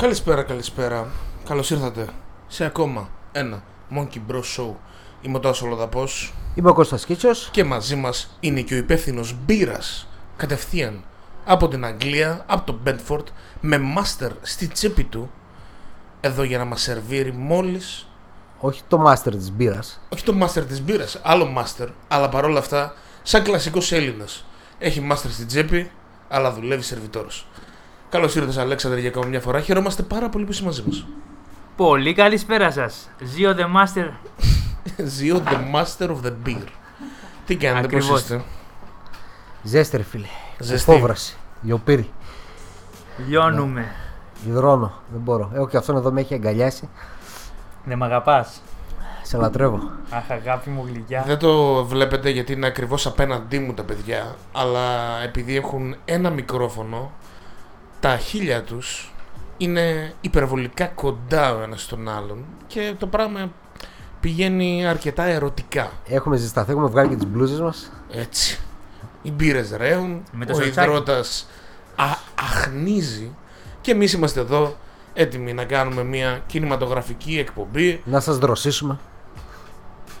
Καλησπέρα, καλησπέρα. Καλώς ήρθατε σε ακόμα ένα Monkey Bros Show. Είμαι ο Τάσος Λοδαπός Είμαι ο Κώστας Κίτσος. και μαζί μας είναι και ο υπεύθυνος μπύρας κατευθείαν από την Αγγλία, από το Bedford, με master στη τσέπη του, εδώ για να μας σερβίρει μόλι. Όχι το master της μπύρας. Όχι το master της μπύρας, άλλο master, αλλά παρόλα αυτά, σαν κλασικός Έλληνας. Έχει master στην τσέπη, αλλά δουλεύει σερβιτόρος. Καλώς ήρθατε, Αλέξανδρε, για ακόμα μια φορά. Χαιρόμαστε πάρα πολύ που είσαι μαζί μας. Πολύ καλησπέρα σας. Ζio the Master. Ζio the master of the beer. Τι κάνετε, πώς Ακριβώς. είστε; Ζέστη ρε φίλε. Ζεστή. Υπόβραση. Λιοπύρι. Λιώνουμε. Υδρώνω. Δεν μπορώ. Εγώ και αυτόν εδώ με έχει αγκαλιάσει. Δεν μ' αγαπάς. Σε λατρεύω. Αχ, αγάπη μου γλυκιά. Δεν το βλέπετε γιατί είναι ακριβώς απέναντί μου τα παιδιά, αλλά επειδή έχουν ένα μικρόφωνο, τα χείλια τους είναι υπερβολικά κοντά ο ένας στον άλλον και το πράγμα πηγαίνει αρκετά ερωτικά. Έχουμε ζεσταθεί, έχουμε βγάλει και τις μπλούζες μας. Έτσι. Οι μπύρες ρέουν, Με το ο σορτσάκι. υδρότας α, αχνίζει και εμείς είμαστε εδώ έτοιμοι να κάνουμε μια κινηματογραφική εκπομπή Να σας δροσίσουμε.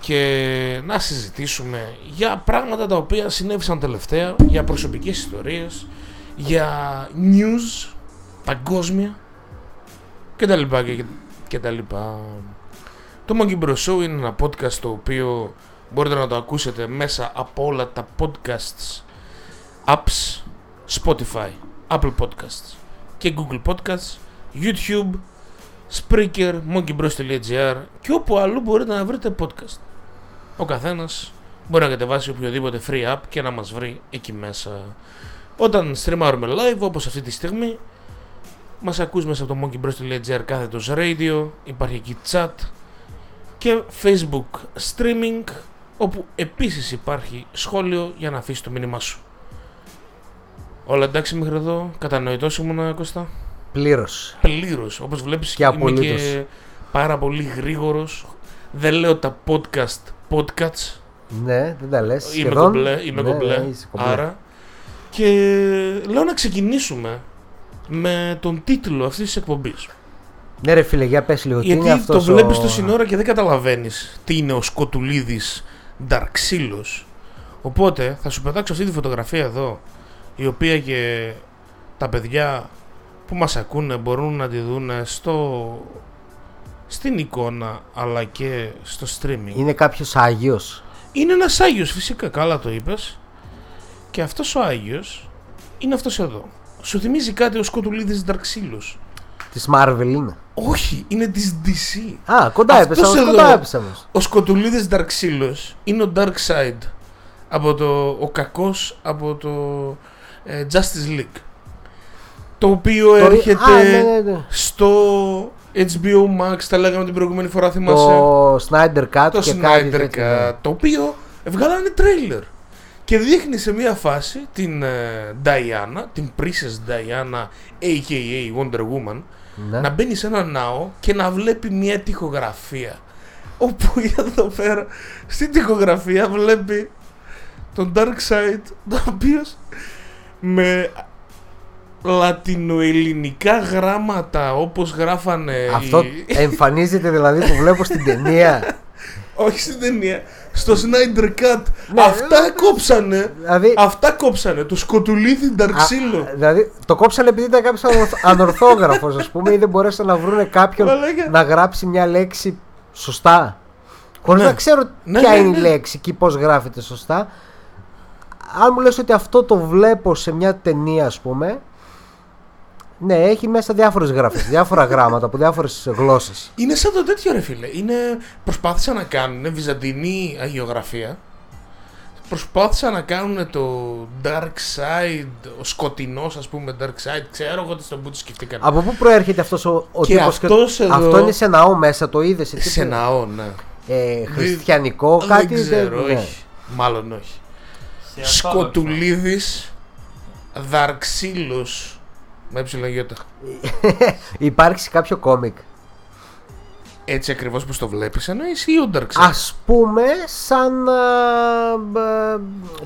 και να συζητήσουμε για πράγματα τα οποία συνέβησαν τελευταία, για προσωπικές ιστορίες, για news παγκόσμια και τα λοιπά και, και τα λοιπά. Το Monkey Bros Show είναι ένα podcast το οποίο μπορείτε να το ακούσετε μέσα από όλα τα podcasts apps Spotify, Apple Podcasts και Google Podcasts, YouTube, Spreaker, monkeybros.gr και όπου αλλού μπορείτε να βρείτε podcast. Ο καθένας μπορεί να κατεβάσει οποιοδήποτε free app και να μας βρει εκεί μέσα. Όταν streamάρουμε live όπως αυτή τη στιγμή μας ακούς μέσα από το monkeybros.gr κάθετος radio, υπάρχει εκεί chat και facebook streaming όπου επίσης υπάρχει σχόλιο για να αφήσεις το μήνυμά σου. Όλα εντάξει μέχρι εδώ, κατανοητός ήμουν Κώστα; Πλήρως. Πλήρως, όπως βλέπεις Και είμαι απολύτως. και πάρα πολύ γρήγορος. Δεν λέω τα podcast podcasts, Ναι, δεν τα λες. είμαι Σχεδόν. κομπλέ, είμαι Ναι, κομπλέ. ναι, είσαι κομπλέ. Άρα. Και λέω να ξεκινήσουμε με τον τίτλο αυτής της εκπομπής. Ναι ρε φίλε, για πες λίγο. τι είναι Γιατί αυτός το βλέπεις ο... το σύνορα και δεν καταλαβαίνεις τι είναι ο Σκοτουλίδης Νταρξίλος. Οπότε θα σου πετάξω αυτή τη φωτογραφία εδώ, η οποία και τα παιδιά που μας ακούνε μπορούν να τη δουν στο... στην εικόνα αλλά και στο streaming. Είναι κάποιος Άγιος; Είναι ένας Άγιος φυσικά, καλά το είπες. Και αυτός ο Άγιος είναι αυτός εδώ. Σου θυμίζει κάτι ο Σκοτουλίδης Νταρξίλος; Της Marvel είναι. Όχι, είναι της DC. Α, κοντά Αυτός έπεσα όμως, εδώ. κοντά έπεσα όμως. Ο Σκοτουλίδης Νταρξίλος είναι ο Dark Side. Από το, ο κακός από το ε, Justice League. Το οποίο Το- έρχεται Α, ναι, ναι, ναι. στο HBO Max, τα λέγαμε την προηγούμενη φορά, θυμάσαι. Το Snyder Cut το και κάτι Snyder τέτοιο, ναι. Cut, το οποίο βγάλανε τρέιλερ. Και δείχνει σε μία φάση την ε, Diana, την Princess Diana, a.k.a. Wonder Woman, Ναι. να μπαίνει σε ένα ναό και να βλέπει μια τοιχογραφία. Όπου εδώ πέρα στην τοιχογραφία βλέπει τον Darkseid, το οποίος με λατινοελληνικά γράμματα όπως γράφανε Αυτό οι... εμφανίζεται δηλαδή που βλέπω στην ταινία. όχι στην ταινία, στο Snyder Cut. Ναι, αυτά ναι, κόψανε, δηλαδή, αυτά κόψανε, το σκοτουλίδι Νταρξίλο. α, δηλαδή το κόψανε επειδή ήταν κάποιος ανορθόγραφος, ας πούμε, ή δεν μπορέσαν να βρουν κάποιον Μαλάκα. να γράψει μια λέξη σωστά. Χωρίς Ναι. να ξέρω Ναι, ποια ναι, είναι ναι. η λέξη και πώς γράφεται σωστά. Αν μου λες ότι αυτό το βλέπω σε μια ταινία, ας πούμε. Ναι, έχει μέσα διάφορες γραφέ, διάφορα γράμματα από διάφορες γλώσσες. Είναι σαν το τέτοιο ρε φίλε. Είναι... Προσπάθησαν να κάνουν βυζαντινή αγιογραφία. Προσπάθησαν να κάνουν το Dark Side, ο σκοτεινός ας πούμε Dark Side. Ξέρω εγώ τι στον που το σκεφτήκαν. Από πού προέρχεται αυτός ο, ο Και τύπος αυτός εδώ- Αυτό είναι σε ναό μέσα, το είδες. Σε ναό, ναι. Ε, χριστιανικό, Δεν κάτι. ξέρω, ναι. όχι. Μάλλον όχι. Σε αυτό Σκοτουλίδης Δαρξίλος με ψιλογιώτα. Υπάρχει κάποιο κόμικ; Έτσι ακριβώς πως το βλέπεις εννοείς ή ο Dark Side. Ας πούμε σαν α, μπ,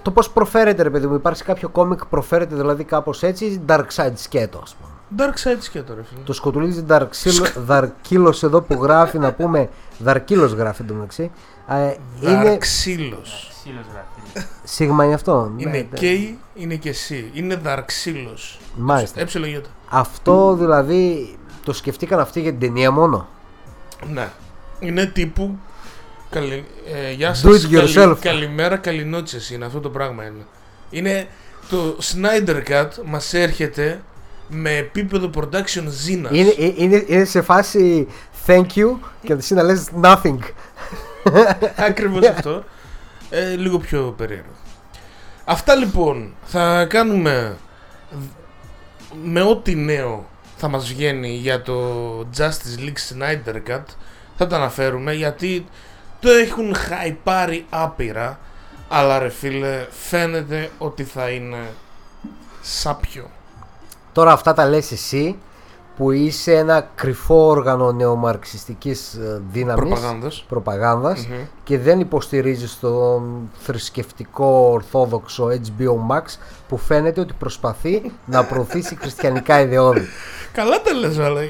το πώς προφέρεται ρε παιδί μου Υπάρχει κάποιο κόμικ προφέρεται δηλαδή κάπως έτσι Dark Side σκέτο ας πούμε Dark side σκέτο, ρε φίλε. Το σκοτουλίδι Δαρξύλο- Δαρκύλος εδώ που γράφει να πούμε. Δαρκύλος γράφει εντωμεταξύ. Ε, είναι. Δαρξύλος. Ξύλος γράφει. Σίγμα είναι αυτό. Είναι Ναι, K, είναι και C. Είναι δαρξύλος. Μάλιστα. Έψιλο γιώτα. Αυτό δηλαδή το σκεφτήκαν αυτοί για την ταινία μόνο. Ναι. Είναι τύπου. Καλη... Ε, γεια Do σας. it yourself. Καλημέρα, καληνότσες είναι. Αυτό το πράγμα είναι. Είναι το Snyder Cut μας έρχεται με επίπεδο production ζήνας. Είναι, ε- είναι, είναι σε φάση thank you και εσύ να λες nothing. Ακριβώς αυτό. Ε, λίγο πιο περίεργο. Αυτά λοιπόν θα κάνουμε με ό,τι νέο θα μας βγαίνει για το Justice League Snyder Cut. Θα τα αναφέρουμε γιατί το έχουν χαϊπάρει άπειρα. Αλλά ρε φίλε φαίνεται ότι θα είναι σάπιο. Τώρα αυτά τα λες εσύ που είσαι ένα κρυφό όργανο νεομαρξιστικής ε, δύναμης Προπαγάνδας. προπαγάνδας Μμμ. και δεν υποστηρίζεις τον θρησκευτικό ορθόδοξο HBO Max που φαίνεται ότι προσπαθεί να προωθήσει χριστιανικά ιδεώδη. Καλά τα λες αλλά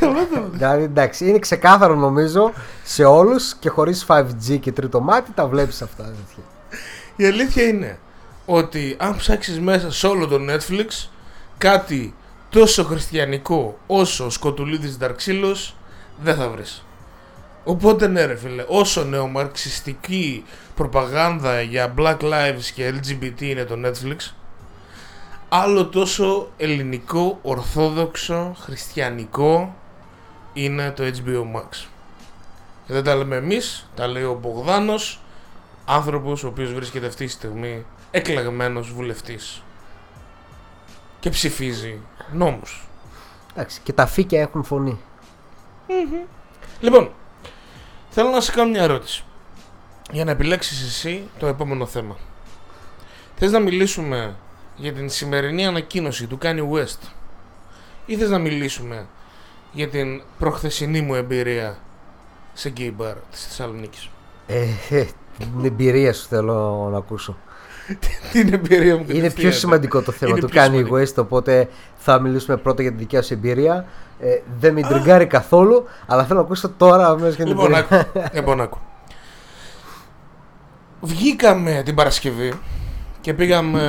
Καλά τα λες. δηλαδή εντάξει είναι ξεκάθαρο νομίζω σε όλους και χωρίς 5G και τρίτο μάτι τα βλέπεις αυτά. έτσι. Η αλήθεια είναι ότι αν ψάξεις μέσα σε όλο το Netflix κάτι τόσο χριστιανικό όσο ο Σκοτουλίδης Δαρξύλος δεν θα βρεις. Οπότε ναι ρε φίλε, όσο νεομαρξιστική προπαγάνδα για Black Lives και LGBT είναι το Netflix άλλο τόσο ελληνικό, ορθόδοξο, χριστιανικό είναι το HBO Max. Και δεν τα λέμε εμείς, τα λέει ο Μπογδάνος άνθρωπος ο οποίος βρίσκεται αυτή τη στιγμή εκλεγμένος βουλευτής και ψηφίζει νόμους. Εντάξει, και τα φύκια έχουν φωνή. Λοιπόν, θέλω να σε κάνω μια ερώτηση για να επιλέξεις εσύ το επόμενο θέμα. Θες να μιλήσουμε για την σημερινή ανακοίνωση του Kanye West; Ή θες να μιλήσουμε για την προχθεσινή μου εμπειρία σε gay bar της Θεσσαλονίκης; Ε, ε, την εμπειρία σου θέλω να ακούσω. την εμπειρία μου Είναι κατευθείαν. πιο σημαντικό το θέμα Είναι του πιο Kanye σημαντικό. West, οπότε θα μιλήσουμε πρώτα για τη δικιά σου εμπειρία. Ε, δεν με τριγκάρει καθόλου, αλλά θέλω να ακούσω τώρα αμέσως για την Λοιπόν, εμπειρία. άκου. λοιπόν, άκου. Βγήκαμε την Παρασκευή και πήγαμε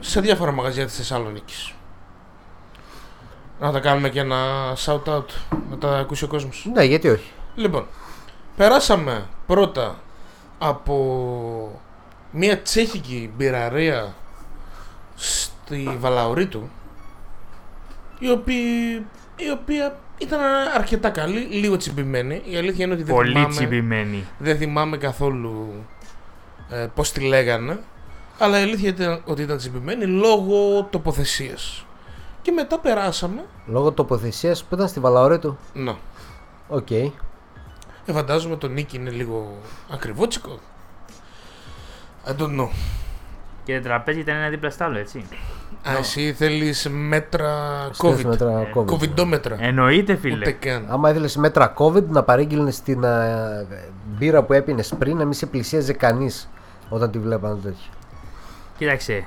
σε διάφορα μαγαζιά της Θεσσαλονίκης. Να τα κάνουμε και ένα shout out να τα ακούσει ο κόσμος. Ναι, γιατί όχι. Λοιπόν, περάσαμε πρώτα από μια τσέχικη μπειραρία στη Βαλαωρίτου η οποία, η οποία ήταν αρκετά καλή, λίγο τσιμπημένη. Η αλήθεια είναι ότι δεν Πολύ θυμάμαι, τσιμπημένη. δεν θυμάμαι καθόλου ε, πώς τη λέγανε. Αλλά η αλήθεια ήταν ότι ήταν τσιμπημένη λόγω τοποθεσίας. Και μετά περάσαμε. Λόγω τοποθεσίας που ήταν στη Βαλαωρίτου. Να. Οκ. Ε, φαντάζομαι το νοίκι είναι λίγο ακριβότσικο. I don't know. Και τα τραπέζια ήταν ένα δίπλα στο άλλο, έτσι. Α, εσύ θέλεις μέτρα Στέλνεις COVID. μέτρα Ε, COVID. Κοβιντόμετρα. Εννοείται, Ούτε φίλε. καν. Άμα ήθελες μέτρα COVID να παράγγελνες την ε, μπύρα που έπινες πριν, να μην σε πλησίαζε κανείς όταν τη βλέπανε τέτοια. Κοίταξε.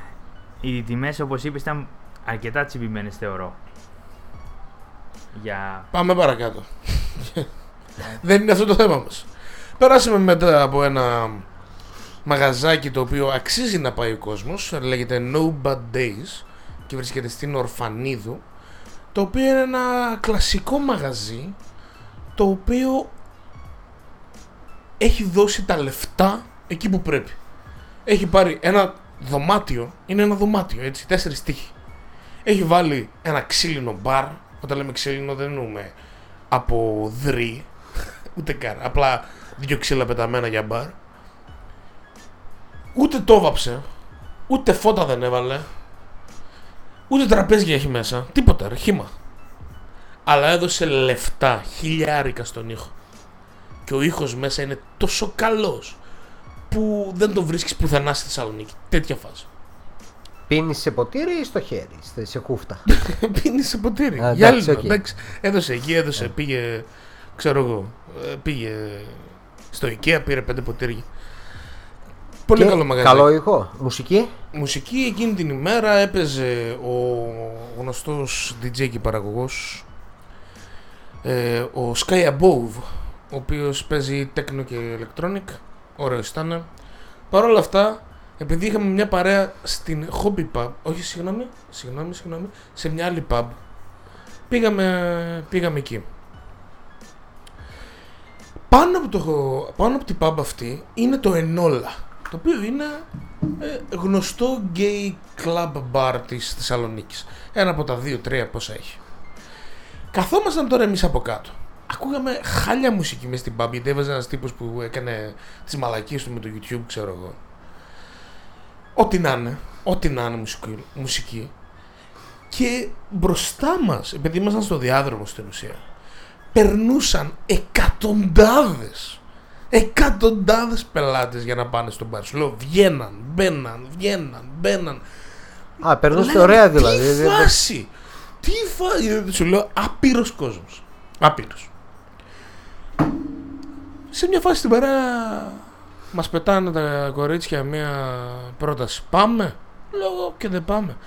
Οι τιμές, όπως είπες, ήταν αρκετά τσιμπημένες, θεωρώ. Για. Πάμε παρακάτω. Δεν είναι αυτό το θέμα μας. Περάσαμε μετά από ένα μαγαζάκι το οποίο αξίζει να πάει ο κόσμος. Λέγεται No Bad Days και βρίσκεται στην Ορφανίδου. Το οποίο είναι ένα κλασικό μαγαζί το οποίο έχει δώσει τα λεφτά εκεί που πρέπει. Έχει πάρει ένα δωμάτιο, είναι ένα δωμάτιο έτσι, τέσσερις τείχη. Έχει βάλει ένα ξύλινο μπαρ. Όταν λέμε ξύλινο δεν εννοούμε από δρύ, ούτε καν. Απλά δύο ξύλα πεταμένα για μπαρ. Ούτε το βάψε, ούτε φώτα δεν έβαλε, ούτε τραπέζια έχει μέσα. Τίποτα, ρε, χύμα. Αλλά έδωσε λεφτά, χιλιάρικα στον ήχο. Και ο ήχος μέσα είναι τόσο καλός που δεν το βρίσκεις πουθενά στη Θεσσαλονίκη. Τέτοια φάση. Πίνεις σε ποτήρι ή στο χέρι, σε- σε κούφτα; Πίνεις σε ποτήρι. Α, Για εντάξει, άλλο. οκ. εντάξει. Έδωσε εκεί, έδωσε. Πήγε. Ξέρω εγώ. ε, Πήγε στο IKEA, πήρε πέντε ποτήρια. Πολύ Και καλό μαγαζί. Καλό ήχο. Μουσική; Μουσική εκείνη την ημέρα έπαιζε ο γνωστός DJ και παραγωγός ε, ο Sky Above ο οποίος παίζει techno και electronic ωραίος ήταν Παρ' όλα αυτά επειδή είχαμε μια παρέα στην Hobby Pub όχι συγγνώμη, συγγνώμη, συγγνώμη σε μια άλλη pub πήγαμε, πήγαμε εκεί πάνω από, το, πάνω από την pub αυτή είναι το Enola το οποίο είναι ε, γνωστό gay club bar της Θεσσαλονίκης. Ένα από τα δύο-τρία πόσα έχει. Καθόμασταν τώρα εμείς από κάτω. Ακούγαμε χάλια μουσική μέσα στην pub γιατί έβαζε ένας τύπος που έκανε τις μαλακίες του με το YouTube ξέρω εγώ. Ό,τι να είναι, ό,τι να είναι μουσική, μουσική. Και μπροστά μας, επειδή ήμασταν στο διάδρομο στην ουσία, περνούσαν εκατοντάδες εκατοντάδες πελάτες για να πάνε στον μπαρ. Σου λέω βγαίναν, μπαίναν, βγαίναν, μπαίναν. Α, περνούσε Λέγανε, ωραία δηλαδή. Τι Δεν- φάση! Τι φάση! Σου λέω άπειρος κόσμος. Άπειρος. Σε μια φάση την παρά μας πετάνε τα κορίτσια μια πρόταση. Πάμε. Λέω και δεν πάμε.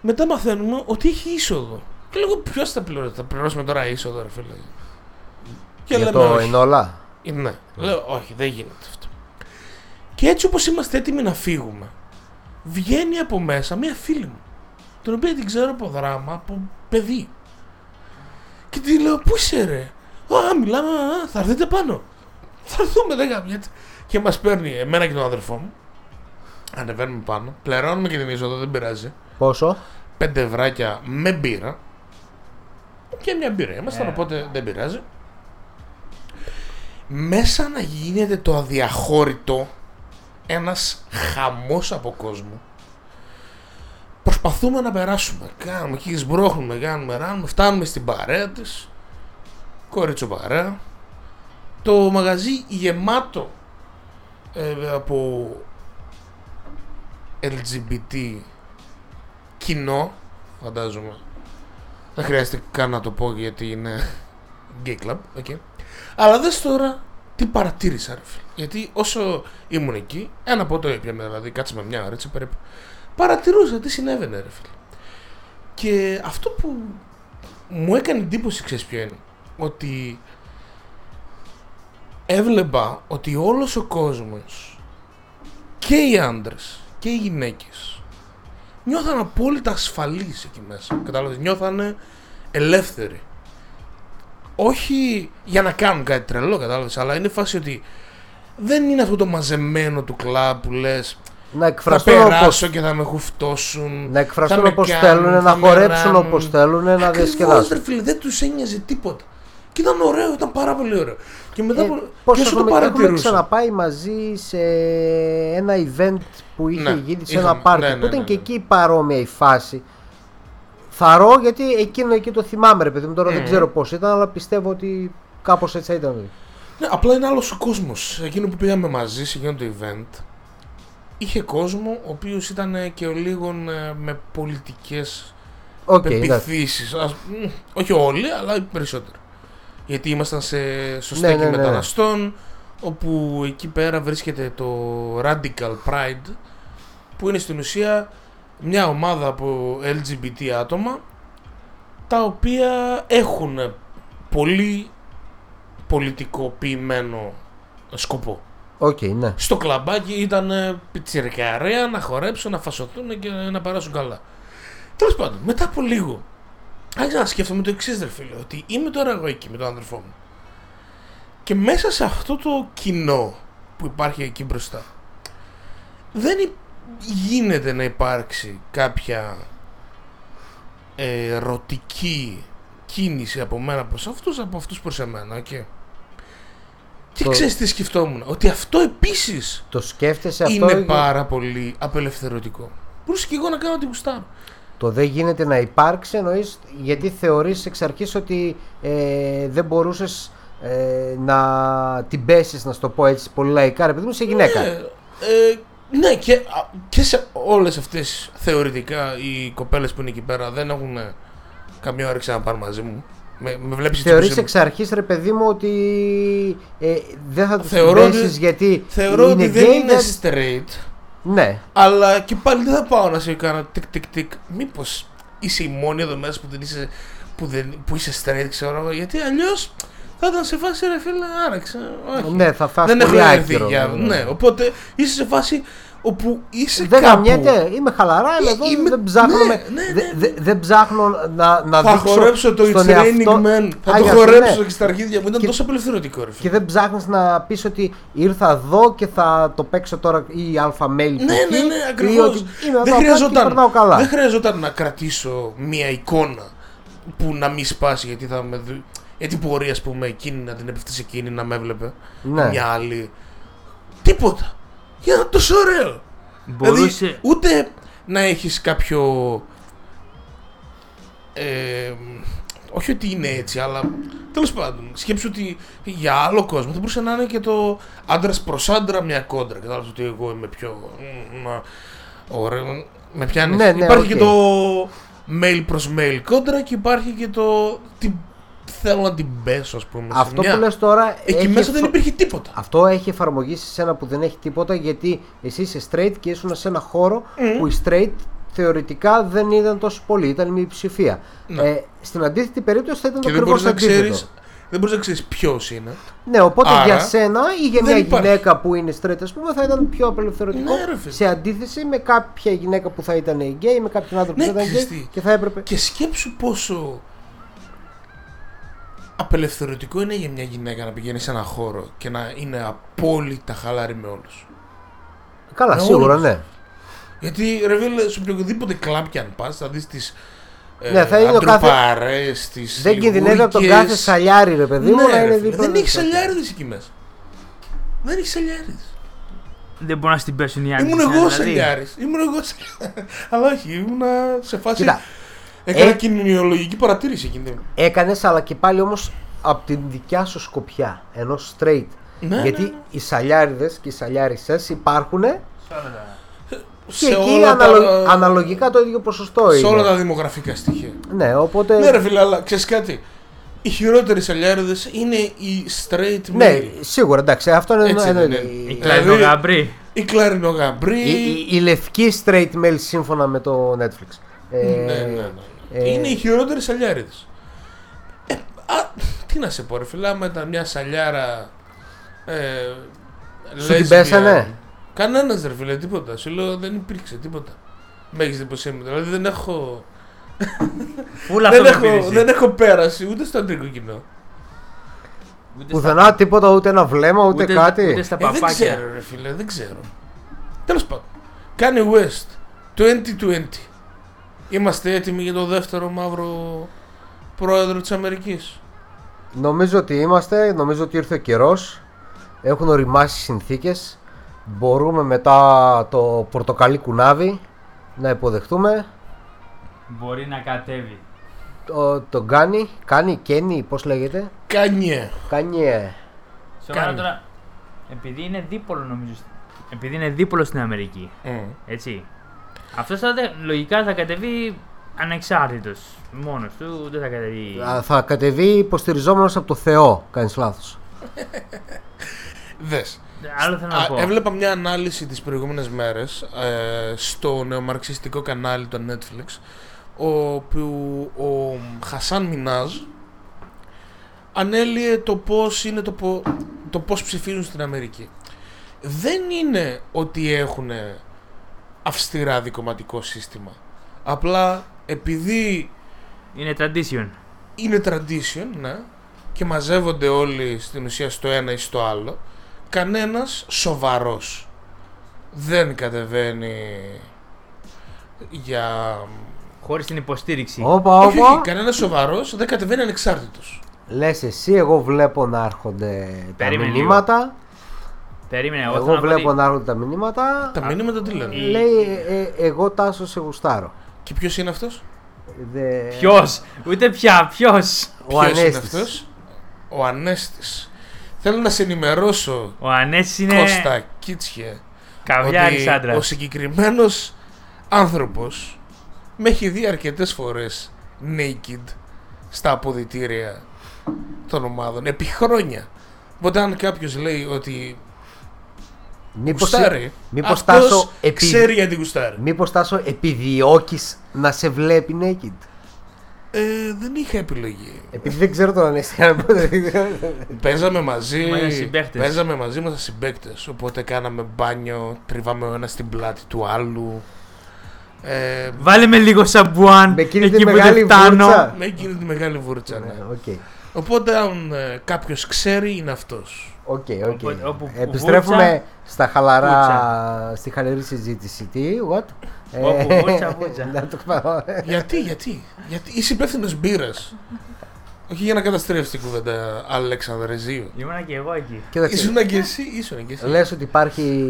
Μετά μαθαίνουμε ότι έχει είσοδο. Και λέγω ποιος θα πληρώσει, θα πληρώσουμε τώρα είσοδο ρε φίλε. Και Για λέμε το όχι. Ενόλα. Ε, Ναι. Λέω, όχι, δεν γίνεται αυτό. Και έτσι όπως είμαστε έτοιμοι να φύγουμε, βγαίνει από μέσα μία φίλη μου, την οποία την ξέρω από δράμα, από παιδί. Και τη λέω, πού είσαι ρε; Α, μιλάμε, α, θα έρθετε πάνω. Θα έρθουμε, δεν γαμιέται. Και μας παίρνει εμένα και τον αδερφό μου. Ανεβαίνουμε πάνω, πληρώνουμε και την είσοδο, δεν πειράζει. Πόσο; Πέντε ευράκια με μπύρα. Και μια μπύρα ήμασταν, Ε. οπότε δεν πειράζει. Μέσα να γίνεται το αδιαχώρητο ένας χαμός από κόσμο. Προσπαθούμε να περάσουμε. Κάνουμε εκεί, σμπρώχνουμε, κάνουμε, ράνουμε, φτάνουμε στην παρέα της. Κορίτσο παρέα. Το μαγαζί γεμάτο ε, από LGBT κοινό, φαντάζομαι. Δεν χρειάζεται καν να το πω γιατί είναι gay club, okay. Αλλά δες τώρα τι παρατήρησα ρε φίλε. Γιατί όσο ήμουν εκεί, ένα ποτό έπιαμε δηλαδή, κάτσαμε μια ώρα έτσι περίπου. Παρατηρούσα τι συνέβαινε ρε φίλε. Και αυτό που μου έκανε εντύπωση ξέρεις ποιο είναι; Ότι έβλεπα ότι όλος ο κόσμος και οι άντρες και οι γυναίκες νιώθαν απόλυτα ασφαλείς εκεί μέσα. Κατάλαβες, νιώθανε ελεύθεροι. Όχι για να κάνουν κάτι τρελό, κατάλαβες, αλλά είναι φάση ότι δεν είναι αυτό το μαζεμένο του κλαμπ που λες Να θα εκφραστούν περάσω όπως, και θα με χουφτώσουν. να εκφραστούν θα με όπως κάνουν, θέλουν, θα να με χορέψουν ράνουν. όπως θέλουν, να Ακριβώς, διασκεδάσουν. ρε φίλε, δεν τους ένοιαζε τίποτα. Και ήταν ωραίο, ήταν πάρα πολύ ωραίο. Και μετά Ε, από... πώς και όσο το έχουμε, έχουμε παρατηρούσα. ξαναπάει μαζί σε ένα event που είχε Ναι, γίνει σε είχαμε. ένα πάρτι Ναι, που ναι, ήταν ναι, και ναι. εκεί παρόμοια η φάση. Θαρρώ γιατί εκείνο εκεί το θυμάμαι ρε παιδί μου, τώρα δεν Μμμ. ξέρω πώς ήταν αλλά πιστεύω ότι κάπως έτσι θα ήταν. Ναι, απλά είναι άλλος ο κόσμος. Εκείνο που πήγαμε μαζί σε εκείνο το event, είχε κόσμο ο οποίος ήταν ε, και ολίγον ε, με πολιτικές Οκ, εντάξει. πεποιθήσεις. Ας- μ, όχι όλοι, αλλά οι περισσότεροι. Γιατί ήμασταν σε στο Ναι, στέκι ναι, ναι. μεταναστών, όπου εκεί πέρα βρίσκεται το Radical Pride, που είναι στην ουσία μια ομάδα από LGBT άτομα, τα οποία έχουν πολύ πολιτικοποιημένο σκοπό. Οκ, ναι. Στο κλαμπάκι ήταν πιτσιρικαρέα να χορέψουν, να φασωθούν και να περάσουν καλά. Τέλος πάντων, μετά από λίγο, άρχισα να σκέφτομαι το εξής, ρε φίλε, ότι είμαι τώρα εγώ εκεί με τον αδερφό μου. Και μέσα σε αυτό το κοινό που υπάρχει εκεί μπροστά, δεν υ- γίνεται να υπάρξει κάποια ερωτική κίνηση από μένα προς αυτούς, από αυτούς προς εμένα, οκ. Και Το- ξέρεις τι σκεφτόμουν, ότι αυτό επίσης Το σκέφτεσαι αυτό. είναι για- πάρα πολύ απελευθερωτικό. Μπορούσα και εγώ να κάνω ό,τι γουστάρω. Το δεν γίνεται να υπάρξει εννοείς γιατί θεωρείς εξ αρχής ότι ε, δεν μπορούσες ε, να την πέσεις να σου το πω έτσι πολύ λαϊκά ρε παιδί μου σε γυναίκα. Ναι, ε, ναι και, α, και σε όλες αυτές θεωρητικά οι κοπέλες που είναι εκεί πέρα δεν έχουν καμία όρεξη να πάνε μαζί μου. Με, με βλέπεις Θεωρείς έτσι εξ αρχής ρε παιδί μου ότι ε, δεν θα τους Θεωρώ ότι- συνδέσεις γιατί Θεωρώ είναι ότι δεν gay, είναι δεν- straight, Ναι, αλλά και πάλι δεν θα πάω να σε κάνω τικ τικ τικ. Μήπως είσαι η μόνη εδώ μέσα που, δεν είσαι, που, δεν, που είσαι straight, ξέρω εγώ, γιατί αλλιώς θα ήταν σε φάση ρε φίλε, άραξε. Όχι. ναι θα φας δεν έχω πολύ έρθει άκυρο. για. Ναι, οπότε είσαι σε φάση όπου είσαι Δεν κάπου. γαμιέται, είμαι χαλαρά, είμαι εδώ, Είμαι- δεν ψάχνω, ναι, με- ναι, ναι, δε- δε- δεν ψάχνω να, να Θα δείξω χορέψω το It's στον Raining εαυτό- Man. Θα Α, το για χορέψω αυτό, ναι. και στα αρχίδια μου. Ήταν Και- τόσο απελευθερωτικό, ρε φίλε. Και δεν ψάχνεις να πεις ότι ήρθα εδώ και θα το παίξω τώρα ή αλφα mail Ναι, ναι, ναι, ή ακριβώς. ότι είμαι εδώ Δεν, απλά και χρειαζόταν, περνάω καλά. δεν χρειαζόταν να κρατήσω μία εικόνα που να μην σπάσει γιατί θα με. Δει- Γιατί μπορεί, ας πούμε, εκείνη να την έπεφτε σε εκείνη να με έβλεπε. Ναι. Μια άλλη. Τίποτα. Για να τόσο ωραίο. Μπορούσε. Δηλαδή, ούτε να έχεις κάποιο... Ε, όχι ότι είναι έτσι, αλλά τέλος πάντων, σκέψου ότι για άλλο κόσμο θα μπορούσε να είναι και το άντρας προς άντρα μια κόντρα. Κατάλαβες ότι εγώ είμαι πιο... μ, μα, ωραίο. Με πιάνεις. Ναι, ναι, υπάρχει οκ. και το male προς male κόντρα και υπάρχει και το... Τι, θέλω να την πέσω, ας πούμε. σε Αυτό μια. που λες τώρα Εκεί έχει μέσα δεν εφα- υπήρχε τίποτα. Αυτό έχει εφαρμογή σε σένα που δεν έχει τίποτα γιατί εσύ είσαι straight και ήσουν σε ένα χώρο που οι straight θεωρητικά δεν ήταν τόσο πολλοί, ήταν η μειοψηφία. Ναι. Ε, στην αντίθετη περίπτωση θα ήταν Και το δεν ακριβώς μπορείς να αντίθετο. ξέρεις, δεν μπορείς να ξέρεις ποιος είναι. Ναι, οπότε Άρα, για σένα ή για δεν μια υπάρχει. γυναίκα που είναι straight, ας πούμε, θα ήταν πιο απελευθερωτικό Ναι, ρε φίλε. σε αντίθεση με κάποια γυναίκα που θα ήταν gay, με κάποιον άντρα που Ναι, θα ήταν ξέρεις gay τι. και θα έπρεπε. Και σκέψου πόσο απελευθερωτικό είναι για μια γυναίκα να πηγαίνει σε ένα χώρο και να είναι απόλυτα χαλαρή με όλους. Καλά, με σίγουρα, όλους. ναι. Γιατί ρε φίλε, σε οποιοδήποτε κλαμπ κι αν πας θα δεις τις ε, Ναι, θα είναι ο κάθε- αντροπαρές, τις Δεν κινδυνεύει από τον λιγούρικες. κάθε σαλιάρι, ρε παιδί μου, Ναι, να ρε είναι φίλε, δίπλα. Δεν έχεις δίπλα. σαλιάριδες εκεί μέσα. Δεν έχεις σαλιάριδες. Δεν μπορούν να στην πέσουν οι άλλοι. Ήμουν εγώ σαλιάρης. Ήμουν εγώ σαλιάρης. Αλλά όχι, ήμουν σε φάση... Κοίτα, Έκανα ε- κοινωνιολογική παρατήρηση εκείνη. Έκανες, αλλά και πάλι όμως από την δικιά σου σκοπιά, ενό straight. Ναι, Γιατί ναι, ναι. οι σαλιάριδες και οι σαλιάρισες υπάρχουν και Σε εκεί όλα αναλο- τα- αναλογικά το ίδιο ποσοστό σε είναι. όλα τα δημογραφικά στοιχεία. Ναι, οπότε. Ναι, ρε φίλε, αλλά ξέρεις κάτι; Οι χειρότεροι σαλιάριδες είναι οι straight Ναι, male. σίγουρα εντάξει, αυτό είναι Έτσι ένα. δεν εννοείται. είναι. Η Η- Κλαρινό Γαμπρί. Οι κλαρινογαμπροί. η- η- η λευκή straight male σύμφωνα με το Netflix. Ε, Ναι, ναι, ναι. Ε, Είναι οι χειρότεροι σαλιάριδες. Ε, α, τι να σε πω, ρε φίλε, άμα ήταν μια σαλιάρα. Ε, Σου την lesbian. πέσανε; Κανένας ρε φίλε, τίποτα. Σου λέω δεν υπήρξε τίποτα. Με έχεις εντυπωσία μου. Δηλαδή δεν έχω. Φούλα δεν, αυτό με έχω πήρησε. δεν έχω πέρασει ούτε στο αντρικό κοινό. Ούτε Πουθενά τίποτα, ούτε ένα βλέμμα, ούτε, Ούτε- κάτι. ούτε στα Ε, δεν παπάκια. ξέρω, ρε φίλε, δεν ξέρω. Τέλος πάντων. Κάνει West 2020. Είμαστε έτοιμοι για το δεύτερο μαύρο πρόεδρο της Αμερικής. Νομίζω ότι είμαστε, νομίζω ότι ήρθε ο καιρός. Έχουν οριμάσει οι συνθήκες. Μπορούμε μετά το πορτοκαλί κουνάβι να υποδεχτούμε. Μπορεί να κατέβει. Το, τον κάνει, κάνει, καίνει, πώς λέγεται; Κάνιε. Κάνει, ε, Σοβαρά Κάνει. τώρα. Επειδή είναι δίπολο νομίζω. στην- Επειδή είναι δίπολο στην Αμερική. Έτσι. Αυτός θα δε- λογικά θα κατεβεί ανεξάρτητος. Μόνος του δεν θα κατεβεί. α, θα κατεβεί υποστηριζόμενος από το Θεό. Κάνεις λάθος. Δες. Άλλο θέλω να Α, πω. έβλεπα μια ανάλυση τις προηγούμενες μέρες ε, στο νεομαρξιστικό κανάλι του Netflix όπου ο Χασάν Μινάζ ανέλυε το πώς, είναι το, πο- το πώς ψηφίζουν στην Αμερική. Δεν είναι ότι έχουν αυστηρά δικοματικό σύστημα. Απλά επειδή Είναι tradition. είναι tradition, ναι, και μαζεύονται όλοι στην ουσία στο ένα ή στο άλλο, κανένας σοβαρός δεν κατεβαίνει για... Χωρίς την υποστήριξη. Όπα, Όχι, όχι, όπα. κανένας σοβαρός δεν κατεβαίνει ανεξάρτητος. Λες εσύ, εγώ βλέπω να έρχονται τα Περίμενε μηνύματα. Περίμενε, εγώ, Εγώ θέλω να πω βλέπω ότι να έρχονται τα μηνύματα. Τα μηνύματα τι λένε; η- Λέει, ε, ε, εγώ τάσο σε γουστάρω. Και ποιος είναι αυτός; Δε... Ποιος, ούτε πια, ποιος; Ο ποιος είναι Ανέστης. αυτός; Ο Ανέστης. Θέλω να σε ενημερώσω, Ο Ανέση είναι Κώστα Κίτσιε, καβλιάρης ότι άντρα. ο συγκεκριμένος άνθρωπος με έχει δει αρκετές φορές naked στα αποδητήρια των ομάδων επί χρόνια. Οπότε αν κάποιος λέει ότι Μήπως, γουστάρει, μήπως αυτός Τάσο, επί- ξέρει γιατί γουστάρει. μήπως Τάσο επιδιώκεις να σε βλέπει naked; Ε, δεν είχα επιλογή. Επειδή δεν ξέρω το αν είσαι Παίζαμε μαζί, Ήμασταν συμπαίκτες. παίζαμε μαζί, ήμασταν συμπαίκτες, οπότε κάναμε μπάνιο, τριβάμε ο ένας στην πλάτη του άλλου. Ε, Βάλε με λίγο σαμπουάν Με εκείνη εκεί τη που μεγάλη δεν φτάνω. βούρτσα. με εκείνη τη μεγάλη βούρτσα, ναι. Οκ, Οπότε αν ε, κάποιος ξέρει είναι αυτός. OK, OK. Οπότε, όπου Επιστρέφουμε βούρτσα, στα χαλαρά, βούρτσα. στη χαλαρή συζήτηση. Τι, what? Όπου Ε, βούρτσα, βούρτσα. να το πάω. γιατί, γιατί, γιατί είσαι υπεύθυνος μπύρας. Όχι για να καταστρέψει την κουβέντα Αλεξανδρεζίου. Ήμουνα και εγώ εκεί. Κοίταξε, Ήσουν και εσύ, ήσουν και εσύ. λες ότι υπάρχει...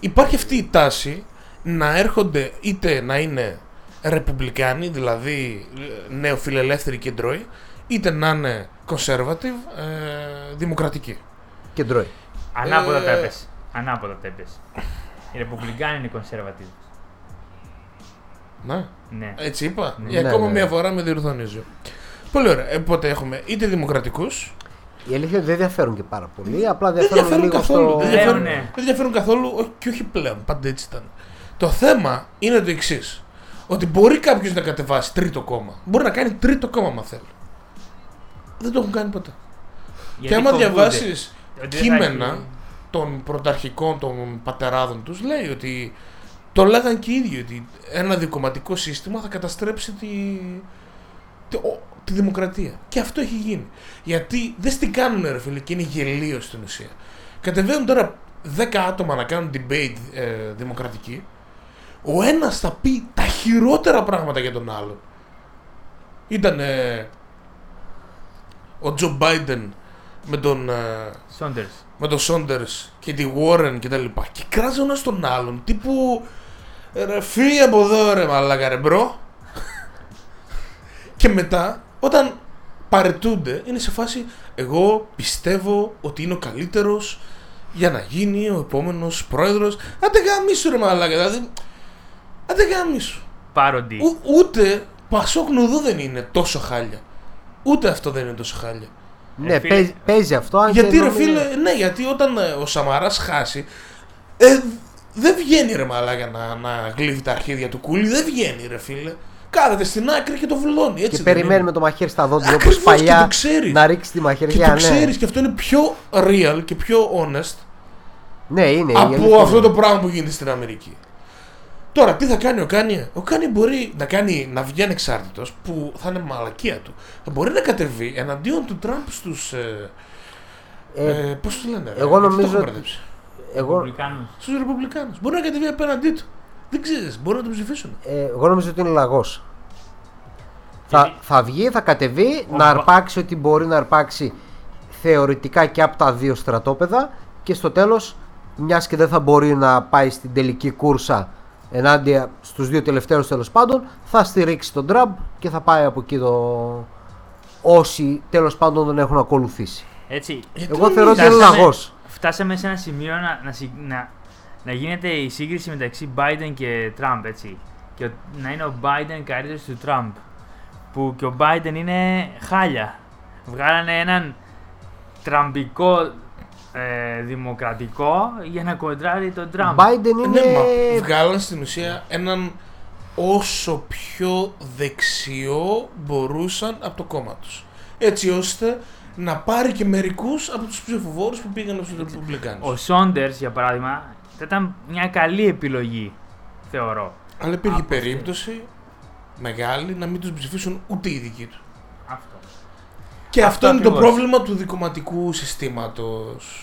Υπάρχει αυτή η τάση να έρχονται είτε να είναι ρεπουμπλικάνοι, δηλαδή ε, νεοφιλελεύθεροι κεντρώοι, είτε να είναι conservative, ε, δημοκρατικοί. Κεντρώι. Ανάποδα Ε, τα έπες. Ανάποδα τα έπες. Οι Ρεπουμπλικάνοι είναι conservative. Ναι, Ναι. έτσι είπα. Ναι. Για Ναι, ακόμα ναι. μια φορά με διορθώνιζω. Πολύ ωραία. Οπότε έχουμε είτε δημοκρατικούς. Η αλήθεια είναι ότι δεν διαφέρουν και πάρα πολύ, απλά Δεν διαφέρουν διαφέρουν λίγο καθόλου. στο... Δεν Πλέον, διαφέρουν, ναι. δεν διαφέρουν καθόλου όχι, και όχι πλέον. Πάντα έτσι ήταν. Το θέμα είναι το εξής. Ότι μπορεί κάποιος να κατεβάσει τρίτο κόμμα. Μπορεί να κάνει τρίτο κόμμα, αν θέλει. Δεν το έχουν κάνει ποτέ. Γιατί και άμα φοβούνται; διαβάσεις ότι δεν θα κείμενα έχει- των πρωταρχικών των πατεράδων τους λέει ότι το λέγαν και οι ίδιοι ότι ένα δικοματικό σύστημα θα καταστρέψει τη, τη, ο- τη δημοκρατία. Και αυτό έχει γίνει. Γιατί δεν στην κάνουν ρε φίλε και είναι γελίο στην ουσία. Κατεβαίνουν τώρα 10 άτομα να κάνουν debate ε, δημοκρατική. Ο ένας θα πει τα χειρότερα πράγματα για τον άλλον. Ήταν ο Τζο Μπάιντεν με τον, ε, Sanders. με τον Σάντερς και τη Warren και τα λοιπά. Και κράζει ο ένας τον άλλον. Τύπου «Ε, ρε φύγε από εδώ ρε μαλάκα ρε bro. και μετά όταν παρετούνται είναι σε φάση εγώ πιστεύω ότι είναι ο καλύτερος για να γίνει ο επόμενος πρόεδρος. Άντε γαμίσου ρε μαλάκα. Δηλαδή, άντε γαμίσου. Πάροντι. Ου- ούτε Πασόκ Νουδού δεν είναι τόσο χάλια. Ούτε αυτό δεν είναι τόσο χάλια. Ναι, Ε, φίλε- παίζει, παίζει αυτό. Αν Γιατί και ρε νομίζω- φίλε, ναι, γιατί όταν ε, ο Σαμαράς χάσει, ε, δεν βγαίνει ρε μαλάκα να, να γλύφει τα αρχίδια του κούλι, δεν βγαίνει ρε φίλε. Κάθεται στην άκρη και το βουλώνει, έτσι Και δεν περιμένει είναι; με το μαχαίρι στα δόντια Ακριβώς, όπως παλιά και το ξέρεις. να ρίξει τη Και μαχαιριά. το ναι. ξέρεις και αυτό είναι πιο real και πιο honest Ναι, είναι. η από αλήθεια αυτό είναι. το πράγμα που γίνεται στην Αμερική. Τώρα, τι θα κάνει ο Kanye. Ο Kanye μπορεί να, κάνει, να βγει ανεξάρτητο που θα είναι μαλακία του. Θα μπορεί να κατεβεί εναντίον του Τραμπ στους. Ε, Ε, ε, Πώς του λένε, ρε, εγώ γιατί το νομίζω έχω ότι- μπερδέψει. εγώ, Ρεπουμπλικάνους. Στους Ρεπουμπλικάνους. Μπορεί να κατεβεί απέναντί του. Δεν ξέρεις, μπορεί να τον ψηφίσουν. ε, εγώ νομίζω ότι είναι λαγός. Θα, Γιατί- θα βγει, θα κατεβεί, Ο να Βα- αρπάξει ό,τι μπορεί να αρπάξει θεωρητικά και από τα δύο στρατόπεδα και στο τέλος, μιας και δεν θα μπορεί να πάει στην τελική κούρσα ενάντια στους δύο τελευταίους τέλος πάντων, θα στηρίξει τον Τραμπ και θα πάει από εκεί το... όσοι τέλος πάντων τον έχουν ακολουθήσει. Έτσι. Γιατί Εγώ θεωρώ ότι είναι Φτάσαμε- λαγός. Φτάσαμε σε ένα σημείο να, να, συ- να, να γίνεται η σύγκριση μεταξύ Biden και Trump, έτσι. Και ο- να είναι ο Biden καλύτερος του Trump. Που και ο Biden είναι χάλια. Βγάλανε έναν τραμπικό ε, δημοκρατικό για να κοντράρει τον Trump. Biden είναι... Ναι, μα βγάλαν στην ουσία έναν όσο πιο δεξιό μπορούσαν από το κόμμα τους. Έτσι ώστε να πάρει και μερικούς από τους ψηφοφόρους που πήγαν στους Ο Ρεπουμπλικάνους. Saunders, για παράδειγμα, θα ήταν μια καλή επιλογή, θεωρώ. Αλλά υπήρχε Από αυτή. περίπτωση μεγάλη να μην τους ψηφίσουν ούτε οι δικοί τους. Αυτό. Και αυτό, Αυτό είναι το ακριβώς. πρόβλημα του δικοματικού συστήματος.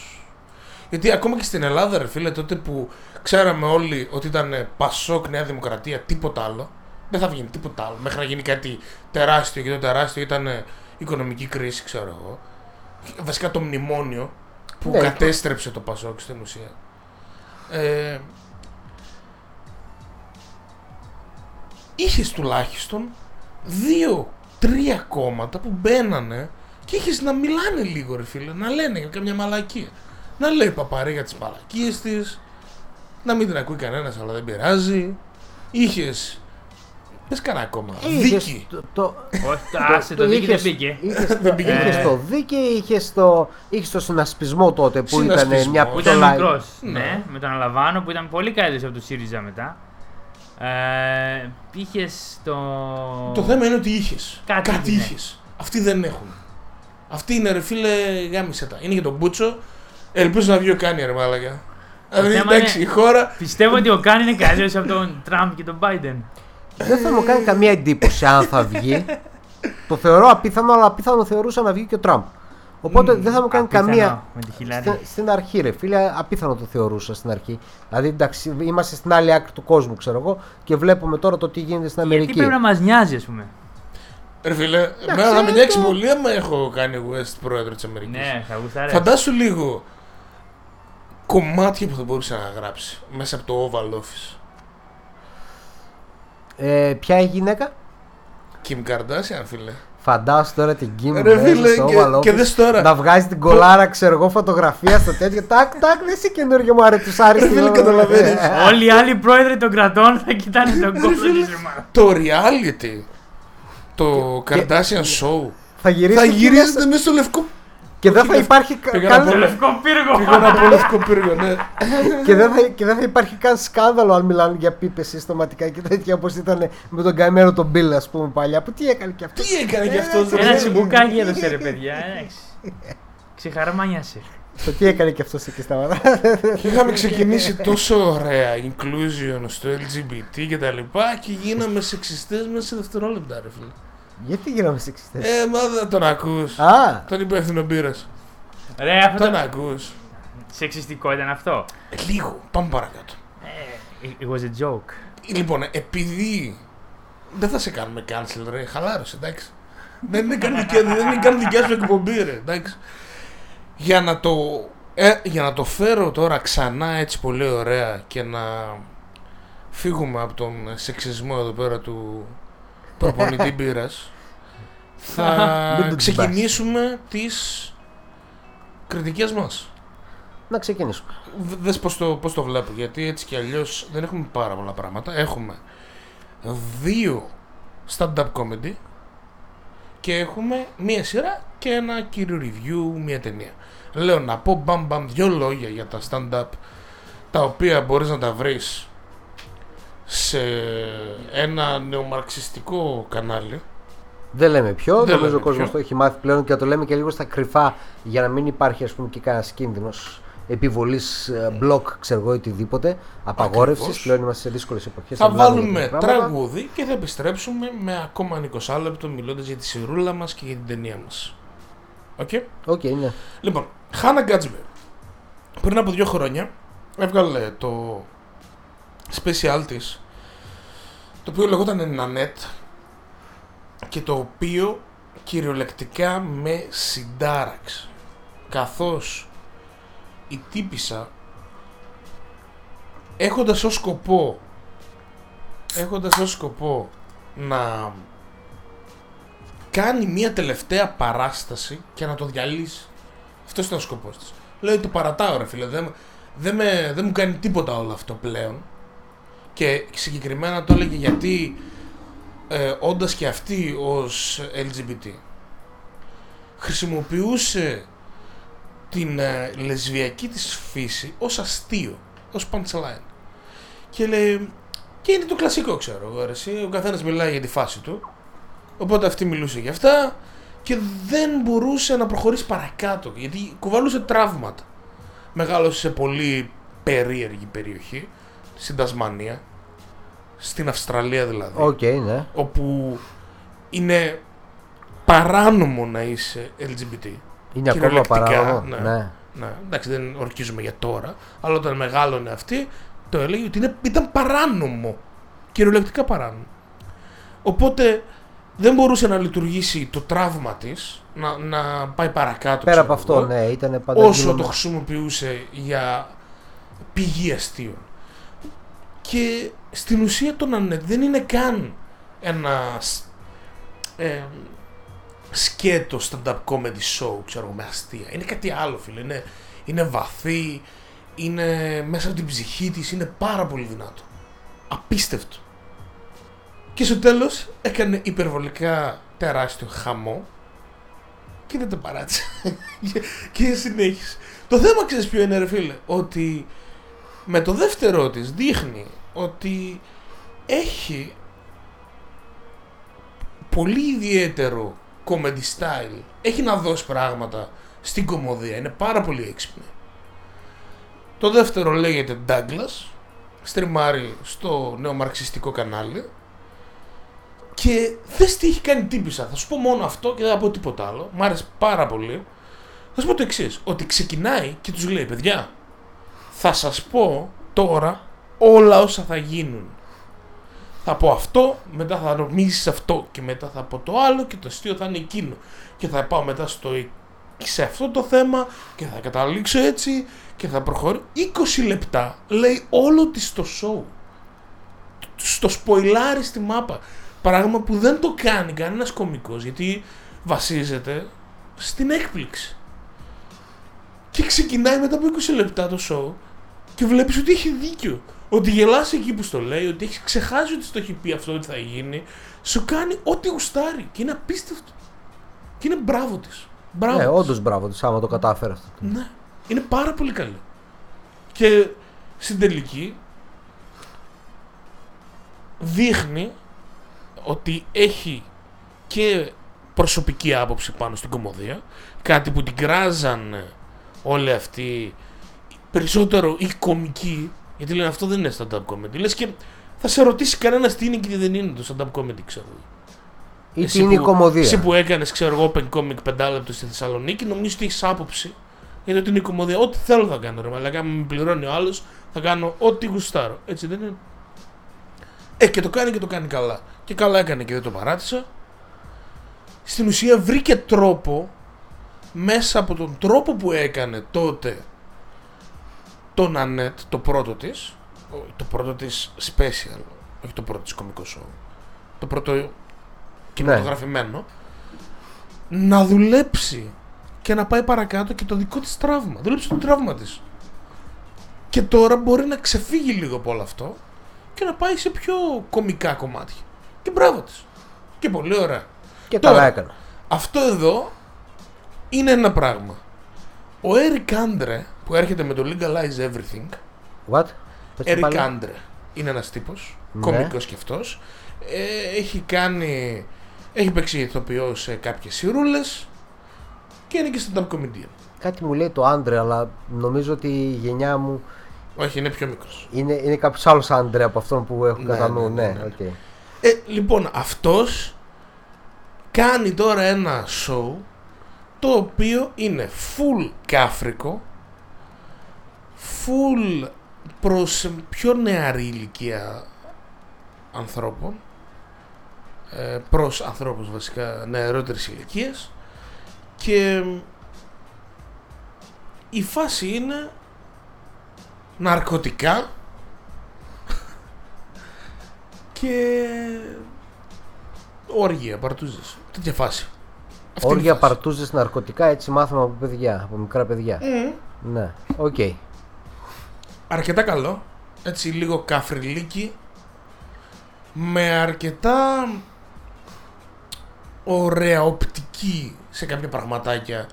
Γιατί ακόμα και στην Ελλάδα, ρε φίλε, τότε που ξέραμε όλοι ότι ήταν ε, Πασόκ, Νέα Δημοκρατία, τίποτα άλλο. Δεν θα βγει τίποτα άλλο. Μέχρι να γίνει κάτι τεράστιο και το τεράστιο ήταν ε, οικονομική κρίση, ξέρω εγώ. Βασικά το μνημόνιο που Ναι, κατέστρεψε το Πασόκ στην ουσία. Ε, είχες τουλάχιστον δύο-τρία κόμματα που μπαίνανε και είχες να μιλάνε λίγο ρε φίλε, να λένε για καμιά μαλακία. Να λέει παπαρή για τις μαλακίες της, να μην την ακούει κανένας αλλά δεν πειράζει. Είχες Πες κανένα ακόμα. Ε, είχες Δίκη. Το, το, Όχι, άσε, το δίκη δεν πήγε. Είχες, Δεν πήγε. είχες Ε. το δίκαιο, είχες το, είχες το συνασπισμό τότε που ήταν Συνασπισμό. μια Που Που ήταν πιο light. μικρός. Ναι. Ναι, με τον Αλαβάνο που ήταν πολύ καλύτερος από το ΣΥΡΙΖΑ μετά. Ε, είχες το. Το θέμα είναι ότι είχες. Κάτι Κάτι, είναι. είχες. Αυτοί δεν έχουν. Αυτοί είναι ρε φίλε γάμισε τα. Είναι για τον Μπούτσο. Ελπίζω να βγει ο Κάνι ρε μάλακα. Δηλαδή θέμα εντάξει, η είναι- χώρα. Πιστεύω ότι ο Καν είναι καλύτερος από τον Τραμπ και τον Biden. Δεν θα μου κάνει καμία εντύπωση αν θα βγει. το θεωρώ απίθανο, αλλά απίθανο θεωρούσα να βγει και ο Τραμπ. Οπότε Μμμ, δεν θα μου κάνει Απίθανο, καμία. Με τη χιλάρη. Στην, στην αρχή, ρε φίλε, απίθανο το θεωρούσα στην αρχή. Δηλαδή, εντάξει, είμαστε στην άλλη άκρη του κόσμου, ξέρω εγώ, και βλέπουμε τώρα το τι γίνεται στην Γιατί Αμερική. πρέπει να μας νοιάζει, ας πούμε. Ρε φίλε, εμένα θα με το- νοιάξει πολύ άμα έχω κάνει West πρόεδρο της Αμερικής. Ναι, θα γουστάρε. Φαντάσου λίγο κομμάτια που θα μπορούσε να γράψει μέσα από το Oval Office. Ε, ποια η γυναίκα; Kim Kardashian, φίλε. Φαντάσου τώρα την Kim Ρε μέσα φίλε, στο και- Oval και Office, δες τώρα. Να βγάζει την κολάρα, ξέρω εγώ, φωτογραφία στο τέτοιο. Τάκ, τάκ, δεν είσαι καινούργιο μου αρετουσάρι Ρε φίλε, καταλαβαίνεις. Όλοι οι άλλοι πρόεδροι των κρατών θα κοιτάνε τον κόσμο της ομάδα. Το reality. Το Kardashian Show. Θα γυρίσει. Θα εκεί γυρίζετε μέσα μέσα στο λευκό. Και δεν θα υπάρχει κα- Πήγα καν- να πω- Το λευκό πύργο. Πήγα να πω λευκό πύργο, ναι. και, δεν θα, και δεν θα υπάρχει καν σκάνδαλο αν μιλάνε για πίπες συστηματικά και τέτοια όπως ήταν με τον καημένο τον Bill, ας πούμε παλιά. Που τι έκανε και αυτός. Τι έκανε κι αυτός. Ένα τσιμπουκάκι έδωσε ρε παιδιά. εντάξει. Ξεχαρμάνιασε. Το τι έκανε και αυτός εκεί στα μάτια. Είχαμε ξεκινήσει τόσο ωραία inclusion στο LGBT και τα λοιπά και γίναμε σεξιστές μέσα σε δευτερόλεπτα ρε φίλε. Γιατί γίναμε σεξιστές; Ε, μα δεν τον ακούς. Α, Τον υπεύθυνο μπύρας. Ρε, αυτό Τον το ακούς. σεξιστικό ήταν αυτό; Ε, λίγο, πάμε παρακάτω. Ε, It was a joke. Λοιπόν, επειδή δεν θα σε κάνουμε cancel ρε, χαλάρωσε, εντάξει. δεν είναι καν δικιά, δεν είναι καν δικιά σου εκπομπή ρε, εντάξει. Για να το, ε, για να το φέρω τώρα ξανά έτσι πολύ ωραία και να φύγουμε από τον σεξισμό εδώ πέρα του προπονητή μπύρας Μην θα τον ξεκινήσουμε τις κριτικές μας. να ξεκινήσουμε. Β- Δες πώς το, πώς το βλέπω, γιατί έτσι κι αλλιώς δεν έχουμε πάρα πολλά πράγματα. Έχουμε δύο stand-up comedy και έχουμε μία σειρά και ένα κύριο review, μία ταινία. Λέω να πω μπαμ μπαμ δυο λόγια για τα stand-up τα οποία μπορείς να τα βρεις σε ένα νεομαρξιστικό κανάλι. Δεν λέμε ποιο, Δεν νομίζω λέμε ο κόσμος ποιο. το έχει μάθει πλέον και το λέμε και λίγο στα κρυφά για να μην υπάρχει ας πούμε και κανένας κίνδυνος επιβολής blog, ξέρω εγώ, οτιδήποτε. Απαγόρευσης. Ακριβώς. Πλέον είμαστε σε δύσκολες εποχές. Θα βάλουμε τραγούδι και θα επιστρέψουμε με ακόμα ένα 20 λεπτό μιλώντας για τη σειρούλα μας και για την ταινία μας. Οκ; Οκ, ναι. Λοιπόν, Hannah Gadsby. Πριν από δύο χρόνια έβγαλε το special της το οποίο λεγόταν Nanette και το οποίο κυριολεκτικά με συντάραξε καθώς η τύπησα έχοντας ως σκοπό έχοντας ως σκοπό να κάνει μια τελευταία παράσταση και να το διαλύσει. Αυτός ήταν ο σκοπός της. Λέει το παρατάω, ρε φίλε. Δεν, δεν, με, δεν μου κάνει τίποτα όλο αυτό πλέον. Και συγκεκριμένα το έλεγε γιατί ε, όντας και αυτή ως LGBT χρησιμοποιούσε την ε, λεσβιακή της φύση ως αστείο, ως punchline. Και λέει, και είναι το κλασικό ξέρω εγώ, ρε, εσύ, ο καθένας μιλάει για τη φάση του, οπότε αυτή μιλούσε για αυτά και δεν μπορούσε να προχωρήσει παρακάτω, γιατί κουβαλούσε τραύματα. Μεγάλωσε σε πολύ περίεργη περιοχή, στην Τασμανία, στην Αυστραλία δηλαδή Οκ, ναι. όπου είναι παράνομο να είσαι LGBT. Είναι ακόμα Κυριολεκτικά, παράνομο. ναι. Ναι. Ναι, εντάξει, δεν ορκίζουμε για τώρα, αλλά όταν μεγάλωνε αυτή, το έλεγε ότι είναι, ήταν παράνομο. Κυριολεκτικά παράνομο. Οπότε δεν μπορούσε να λειτουργήσει το τραύμα της, να, να πάει παρακάτω. Πέρα ξέρω από αυτό, εγώ, ναι, ήταν πάντα. όσο γινόταν- το χρησιμοποιούσε για πηγή αστείων. Και στην ουσία το Νανέτ δεν είναι καν ένα σ- ε, σκέτο stand-up comedy show, ξέρω εγώ, με αστεία. Είναι κάτι άλλο, φίλε. Είναι, είναι βαθύ, είναι μέσα από την ψυχή της, είναι πάρα πολύ δυνατό. Απίστευτο. Και στο τέλος έκανε υπερβολικά τεράστιο χαμό και δεν το παράτησε. Και- και συνέχισε. Το θέμα ξέρεις ποιο είναι ρε φίλε, ότι με το δεύτερο της δείχνει ότι έχει πολύ ιδιαίτερο comedy style. Έχει να δώσει πράγματα στην κομμωδία. Είναι πάρα πολύ έξυπνη. Το δεύτερο λέγεται Douglas. Στριμάρει στο νεομαρξιστικό κανάλι. Και δες τι έχει κάνει τύπησα. Θα σου πω μόνο αυτό και δεν θα πω τίποτα άλλο. Μ' άρεσε πάρα πολύ. Θα σου πω το εξής: Ότι ξεκινάει και τους λέει, παιδιά, θα σας πω τώρα όλα όσα θα γίνουν. Θα πω αυτό, μετά θα νομίσεις αυτό και μετά θα πω το άλλο και το αστείο θα είναι εκείνο. Και θα πάω μετά στο, σε αυτό το θέμα και θα καταλήξω έτσι και θα προχωρήσω. 20 λεπτά λέει όλο της το show. Στο σποιλάρι στη μάπα. Πράγμα που δεν το κάνει κανένας κωμικός γιατί βασίζεται στην έκπληξη. Και ξεκινάει μετά από 20 λεπτά το show και βλέπεις ότι έχει δίκιο. Ότι γελάς εκεί που στο λέει, ότι έχεις ξεχάσει ότι στο έχει πει αυτό ότι θα γίνει. Σου κάνει ό,τι γουστάρει και είναι απίστευτο. Και είναι μπράβο της. Μπράβο Ναι, της. όντως μπράβο της άμα το κατάφερε αυτό. Ναι, είναι πάρα πολύ καλή. Και στην τελική δείχνει ότι έχει και προσωπική άποψη πάνω στην κομμωδία, κάτι που την κράζαν όλοι αυτοί, περισσότερο οι κομικοί, γιατί λένε αυτό δεν είναι stand-up comedy. Λες και θα σε ρωτήσει κανένας τι είναι και τι δεν είναι το stand-up comedy, ξέρω εγώ. Ή Εσύ τι είναι η που- κομμωδία. Εσύ που έκανες, ξέρω εγώ, open comic πεντάλεπτο στη Θεσσαλονίκη, νομίζω ότι έχεις άποψη για το ότι είναι η κομμωδία. Ό,τι θέλω θα κάνω. Ρε, μαλάκα, αν με πληρώνει ο άλλος, θα κάνω ό,τι γουστάρω. Έτσι δεν είναι. Ε, και το κάνει και το κάνει καλά. Και καλά έκανε και δεν το παράτησα. Στην ουσία βρήκε τρόπο μέσα από τον τρόπο που έκανε τότε το Νανέτ, το πρώτο της, ο- το πρώτο της special, όχι το πρώτο της κομικό show, το πρώτο κινηματογραφημένο, να δουλέψει και να πάει παρακάτω και το δικό της τραύμα. Δούλεψε το τραύμα της. Και τώρα μπορεί να ξεφύγει λίγο από όλο αυτό και να πάει σε πιο κομικά κομμάτια. Και μπράβο της. Και πολύ ωραία. Και Τώρα. καλά έκανα. Αυτό εδώ είναι ένα πράγμα. Ο Eric Andre που έρχεται με το Legalize Everything What? Πες το Eric πάλι. Andre είναι ένας τύπος, Ναι. κομικός και αυτός. Ε, έχει κάνει, έχει παίξει ηθοποιό σε κάποιες σειρούλες και είναι και stand-up comedian. Κάτι μου λέει το Andre, αλλά νομίζω ότι η γενιά μου Όχι, είναι πιο μικρός. είναι, είναι κάποιος άλλος Andre από αυτόν που έχω Ναι, κατά ναι, νου. ναι, Ναι, ναι, ναι. οκ. Ε, λοιπόν, αυτός κάνει τώρα ένα show το οποίο είναι full κάφρικο, full προς πιο νεαρή ηλικία ανθρώπων, ε, προς ανθρώπους βασικά νεαρότερης ηλικίας και η φάση είναι ναρκωτικά και όργια, παρτούζες, τέτοια φάση. Αυτή είναι η Όργια φάση. παρτούζες ναρκωτικά, έτσι μάθαμε από παιδιά, από μικρά παιδιά. Μμμ. Ναι, οκ. αρκετά καλό. Έτσι λίγο καφριλίκι. Με αρκετά ωραία οπτική σε κάποια πραγματάκια.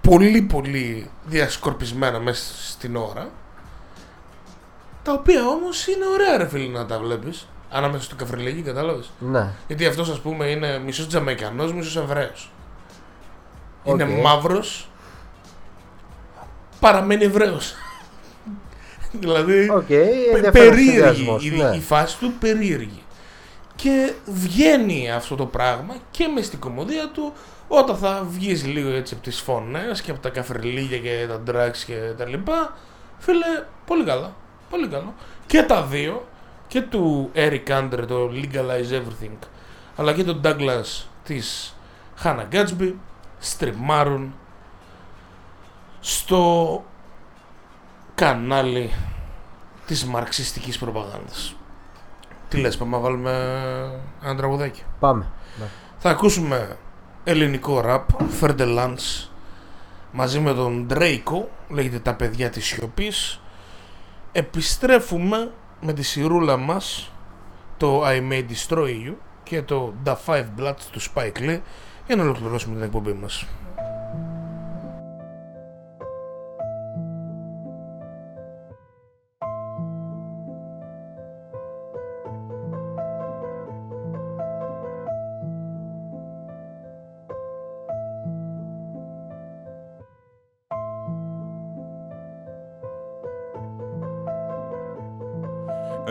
Πολύ πολύ διασκορπισμένα μέσα στην ώρα. Τα οποία όμως είναι ωραία ρε φίλε να τα βλέπεις. Ανάμεσα στο καφριλίκι κατάλαβες; Ναι. Γιατί αυτός ας πούμε είναι μισός Τζαμαϊκανός, μισός Εβραίος. Είναι Οκ. μαύρος, παραμένει Εβραίος. δηλαδή Οκ, πε- ενδιαφέρον περίεργη συνδυασμός, η, ναι. η φάση του, περίεργη. Και βγαίνει αυτό το πράγμα και μες στην κομμωδία του όταν θα βγεις λίγο έτσι από τις φωνές και από τα καφριλίγια και τα drugs και τα λοιπά φίλε, πολύ καλά, πολύ καλό. Και τα δύο, και του Eric Andre το Legalize Everything αλλά και τον Douglas της Hannah Gatsby στριμάρουν στο κανάλι της μαρξιστικής προπαγάνδας. Τι λες, πάμε να βάλουμε ένα τραγουδάκι; Πάμε. Ναι. Θα ακούσουμε ελληνικό ραπ, Lance, μαζί με τον Draco, λέγεται τα παιδιά της σιωπής. Επιστρέφουμε με τη σιρούλα μας το I May Destroy You και το The Five Bloods του Spike Lee για να ολοκληρώσουμε την εκπομπή μας.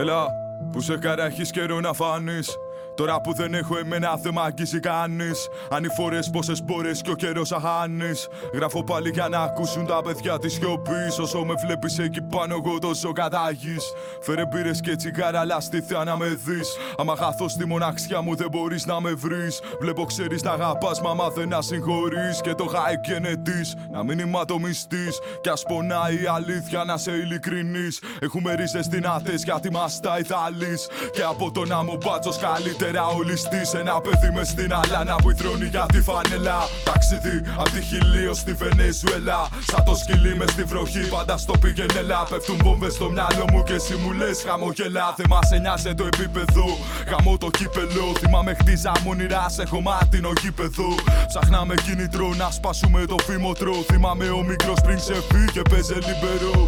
Έλα, που σε καράχεις καιρό να φάνεις Τώρα που δεν έχω εμένα δεν μ' αγγίζει κανείς. Αν οι φορές πόσες μπορέ και ο καιρός αχάνεις. Γράφω πάλι για να ακούσουν τα παιδιά της σιωπής. Όσο με βλέπεις εκεί πάνω, εγώ τόσο κατάγει. Φέρε μπύρες και τσιγάρα, αλλά στη να με δεις. Άμα χάθω στη μοναξιά μου, δεν μπορείς να με βρεις. Βλέπω, ξέρεις να αγαπάς, μα δεν να συγχωρείς. Και το χάι και να μην είμαι ατομιστής. Κι ας πονάει η αλήθεια, να σε ειλικρινή. Έχουμε ρίζες δυνατές γιατί μας τα ηθαλεί. Και από το να μου μπάτσο καλύτερα καλύτερα Ένα παιδί μες στην αλάνα που υδρώνει για τη φανελά Ταξίδι απ' τη χιλίο στη Βενεζουέλα. Σαν το σκυλί μες στη βροχή πάντα στο πηγενέλα. Πέφτουν βόμβες στο μυαλό μου και εσύ μου λες χαμογελά Δεν μας εννοιάζει το επίπεδο. Γαμώ το κύπελο Θυμάμαι χτίζα όνειρα σε χωμάτινο γήπεδο. Ψάχναμε κίνητρο να σπάσουμε το φήμοτρο Θυμάμαι ο μικρός πριν σε και παίζε λιμπερό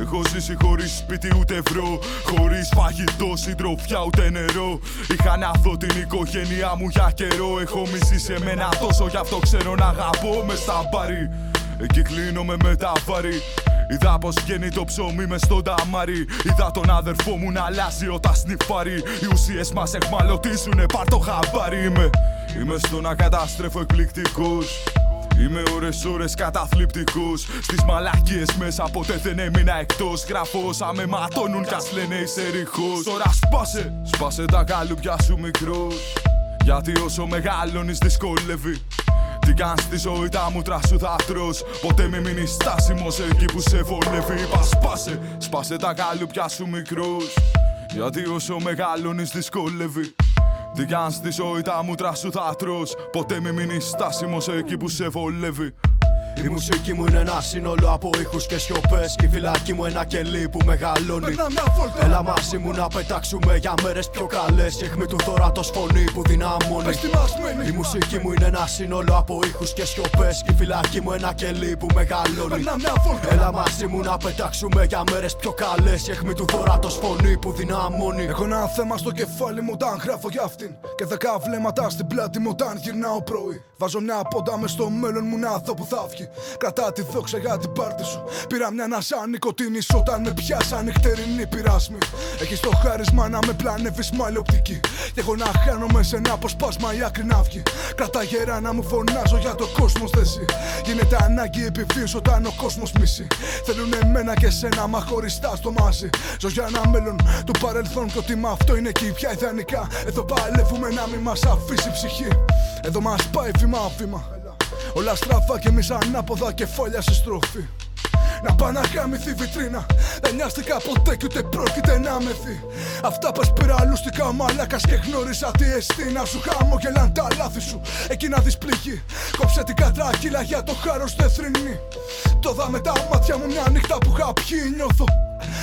Έχω ζήσει χωρίς σπίτι ούτε ευρώ. Χωρίς φαγητό, συντροφιά ούτε νερό. Είχα να δω την οικογένειά μου για καιρό. Έχω μισεί σε μένα τόσο γι' αυτό ξέρω να αγαπώ μες στα μπαρί. Εκεί κλείνομαι με τα βαρύ. Είδα πως βγαίνει το ψωμί μες στο ταμάρι Είδα τον αδερφό μου να αλλάζει όταν σνιφάρει Οι ουσίες μας εχμαλωτίζουνε πάρ το χαμπάρι Είμαι, είμαι στο να καταστρέφω εκπληκτικός Είμαι ώρες ώρες καταθλιπτικός. Στις μαλακίες μέσα ποτέ δεν έμεινα εκτός. Γράφω όσα με ματώνουν κι ας λένε είσαι ρηχός. Τώρα σπάσε, σπάσε τα καλουπιά σου μικρός. Γιατί όσο μεγαλώνεις δυσκολεύει. Τι κάνεις στη ζωή τα μούτρα σου θα τρως. Ποτέ μη μείνεις στάσιμος εκεί που σε βολεύει. Είπα σπάσε, σπάσε τα καλουπιά σου μικρός. Γιατί όσο μεγαλώνεις δυσκολεύει τι κάνεις στη ζωή τα μούτρα σου θα τρως Ποτέ μη μείνεις στάσιμος εκεί που σε βολεύει η μουσική μου είναι ένα σύνολο από ήχους και σιωπές. Και η φυλακή μου ένα κελί που μεγαλώνει. Έλα μαζί μου να πετάξουμε για μέρες πιο καλές. Η αιχμή του θωρατό φωνή που δυναμώνει. Η μουσική μου είναι ένα σύνολο από ήχους και σιωπές. Και η φυλακή μου ένα κελί που μεγαλώνει. Έλα μαζί μου να πετάξουμε για μέρες πιο καλές. Η αιχμή του θωρατό φωνή που δυναμώνει. Έχω ένα θέμα στο κεφάλι μου όταν γράφω για αυτήν. Και δεκά βλέμματα στην πλάτη μου όταν γυρνάω πρωί. Βάζω μια πόντα μες στο μέλλον μου να δω που θα βγει. Κρατά τη δόξα για την πάρτι σου. Πήρα μια ανάσα νοικοτήνη όταν με πιάσα νυχτερινή πειράσμη. Έχεις το χάρισμα να με πλανεύει με άλλη οπτική. Και εγώ να χάνομαι σε ένα αποσπάσμα η άκρη να βγει. Κρατά γερά να μου φωνάζω για το κόσμος θέση. Γίνεται ανάγκη επιβίωση όταν ο κόσμος μισεί. Θέλουν εμένα και σένα μα χωριστά στο μάζι. Ζω για ένα μέλλον του παρελθόν και ότι με αυτό είναι εκεί πια ιδανικά. Εδώ παλεύουμε να μην μας αφήσει ψυχή. Εδώ μας πάει βήμα-βήμα. Όλα στράφα και εμείς ανάποδα κεφάλια σε στροφή να πάει να η βιτρίνα. Δεν νοιάστηκα ποτέ και ούτε πρόκειται να μεθεί. Αυτά πας πειραλούστηκα μαλάκας και γνώρισα τι εστί. Να σου χαμογελάν τα λάθη σου. Εκεί να δεις πληγή. Κόψε την κατράκυλα για το χάρος θρυνή. Το δάμε τα μάτια μου μια νύχτα που είχα πιει νιώθω.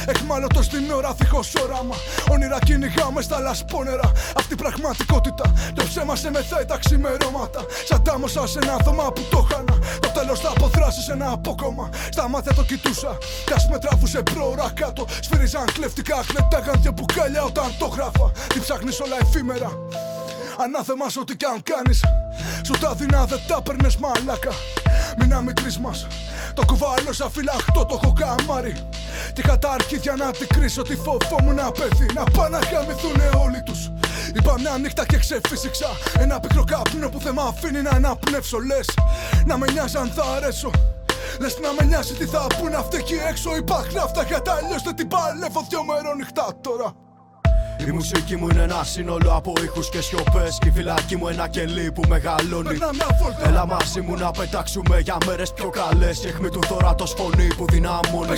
Εχμάλωτος στην ώρα, θυχό όραμα. Όνειρα κυνηγάμε στα λασπόνερα. Αυτή η πραγματικότητα. Το ψέμα σε μεθάει τα ξημερώματα. Σαν τάμωσα σε ένα δωμά που το χάνα. Το τέλος θα αποθράσει ένα απόκομμα. Στα μάτια το κοιτούσα. Κι με τράβουσε πρόωρα κάτω. Σφύριζαν κλεφτικά, χλετάγαν και μπουκάλια όταν το γράφα. Τι ψάχνεις όλα εφήμερα. Ανάθεμα ό,τι κι αν κάνεις. Σου τα δεινά δεν τα παίρνες μαλάκα. Μην αμυντρή μας. Το κουβάλω σαν φυλαχτό το έχω καμάρι. Και είχα τα αρχίδια να κρίσω Τη φοβόμουν να πέθει. Να πάνε να χαμηθούνε όλοι τους. Είπα μια νύχτα και ξεφύσηξα. Ένα πικρό καπνό που δεν με αφήνει να αναπνεύσω. Λες να με νοιάζει αν θα αρέσω. Λες να με νοιάζει τι θα πούνε αυτοί εκεί έξω. Υπάρχουν αυτά γιατί αλλιώς δεν την παλεύω δυο μέρο νυχτά τώρα. Η μουσική μου είναι ένα σύνολο από ήχους και σιωπές. Και η φυλακή μου ένα κελί που μεγαλώνει. Έλα μαζί μου να πετάξουμε για μέρες πιο καλές. Η αιχμή του θωρατό φωνή που δυναμώνει.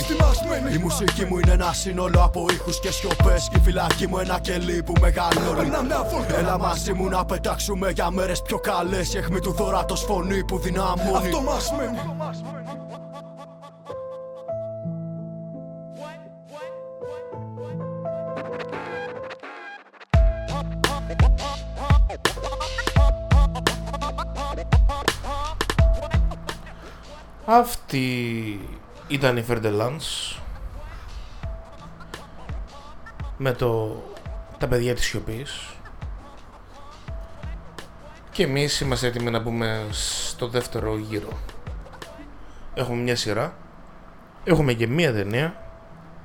Η μουσική μου είναι ένα σύνολο από ήχους και σιωπές. Και η φυλακή μου ένα κελί που μεγαλώνει. Έλα μαζί μου να πετάξουμε για μέρες πιο καλές. Η αιχμή του θωρατό φωνή που δυναμώνει. Αυτό μας μένει. Αυτή ήταν η Φερντελάνς με το τα παιδιά της σιωπής. Και εμείς είμαστε έτοιμοι να μπούμε στο δεύτερο γύρο. Έχουμε μια σειρά, έχουμε και μια ταινία,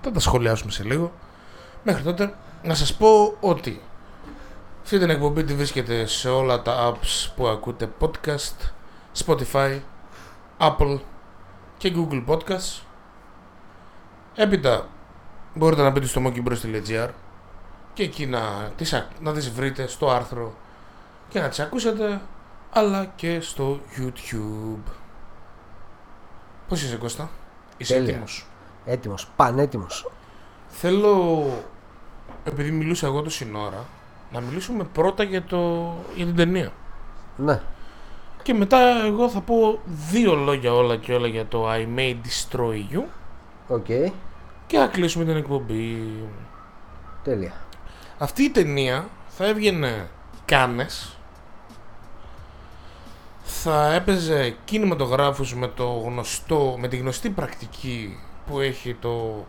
θα τα σχολιάσουμε σε λίγο. Μέχρι τότε να σας πω ότι αυτή την εκπομπή τη βρίσκεται σε όλα τα apps που ακούτε podcast, Spotify, Apple και Google Podcasts. Έπειτα μπορείτε να μπείτε στο monkeybros.gr και εκεί να τις, α- να τις βρείτε στο άρθρο και να τις ακούσετε αλλά και στο YouTube. Πώς είσαι Κώστα, είσαι Τέλεια. έτοιμος; Έτοιμος, πανέτοιμος. Θέλω, επειδή μιλούσα εγώ τόση ώρα, να μιλήσουμε πρώτα για, το, για την ταινία. Ναι. Και μετά εγώ θα πω δύο λόγια όλα και όλα για το I May Destroy You Οκ. και θα κλείσουμε την εκπομπή. Τέλεια. Αυτή η ταινία θα έβγαινε Κάνες θα έπαιζε κινηματογράφους με, το γνωστό, με τη γνωστή πρακτική που έχει το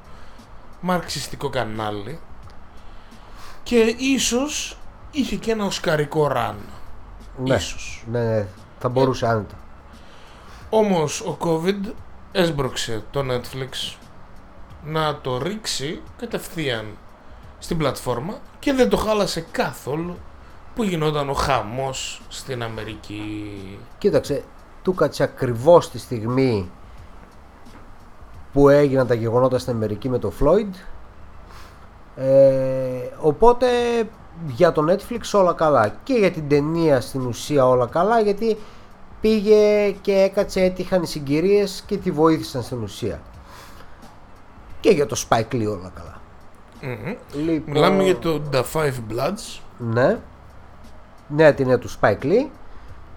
μαρξιστικό κανάλι και ίσως είχε και ένα οσκαρικό ραν. Ναι. Ίσως. Ναι, ναι. Θα μπορούσε άνετα. Όμως ο COVID έσπρωξε το Netflix να το ρίξει κατευθείαν στην πλατφόρμα και δεν το χάλασε καθόλου που γινόταν ο χαμός στην Αμερική. Κοίταξε, του κάτσε ακριβώς τη στιγμή που έγιναν τα γεγονότα στην Αμερική με το Floyd. Ε, οπότε για το Netflix όλα καλά και για την ταινία στην ουσία όλα καλά γιατί πήγε και έκατσε έτυχαν οι συγκυρίες και τη βοήθησαν στην ουσία και για το Spike Lee όλα καλά Μμμ. λοιπόν, Μιλάμε για το The Five Bloods. ναι. Νέα ταινία του Spike Lee.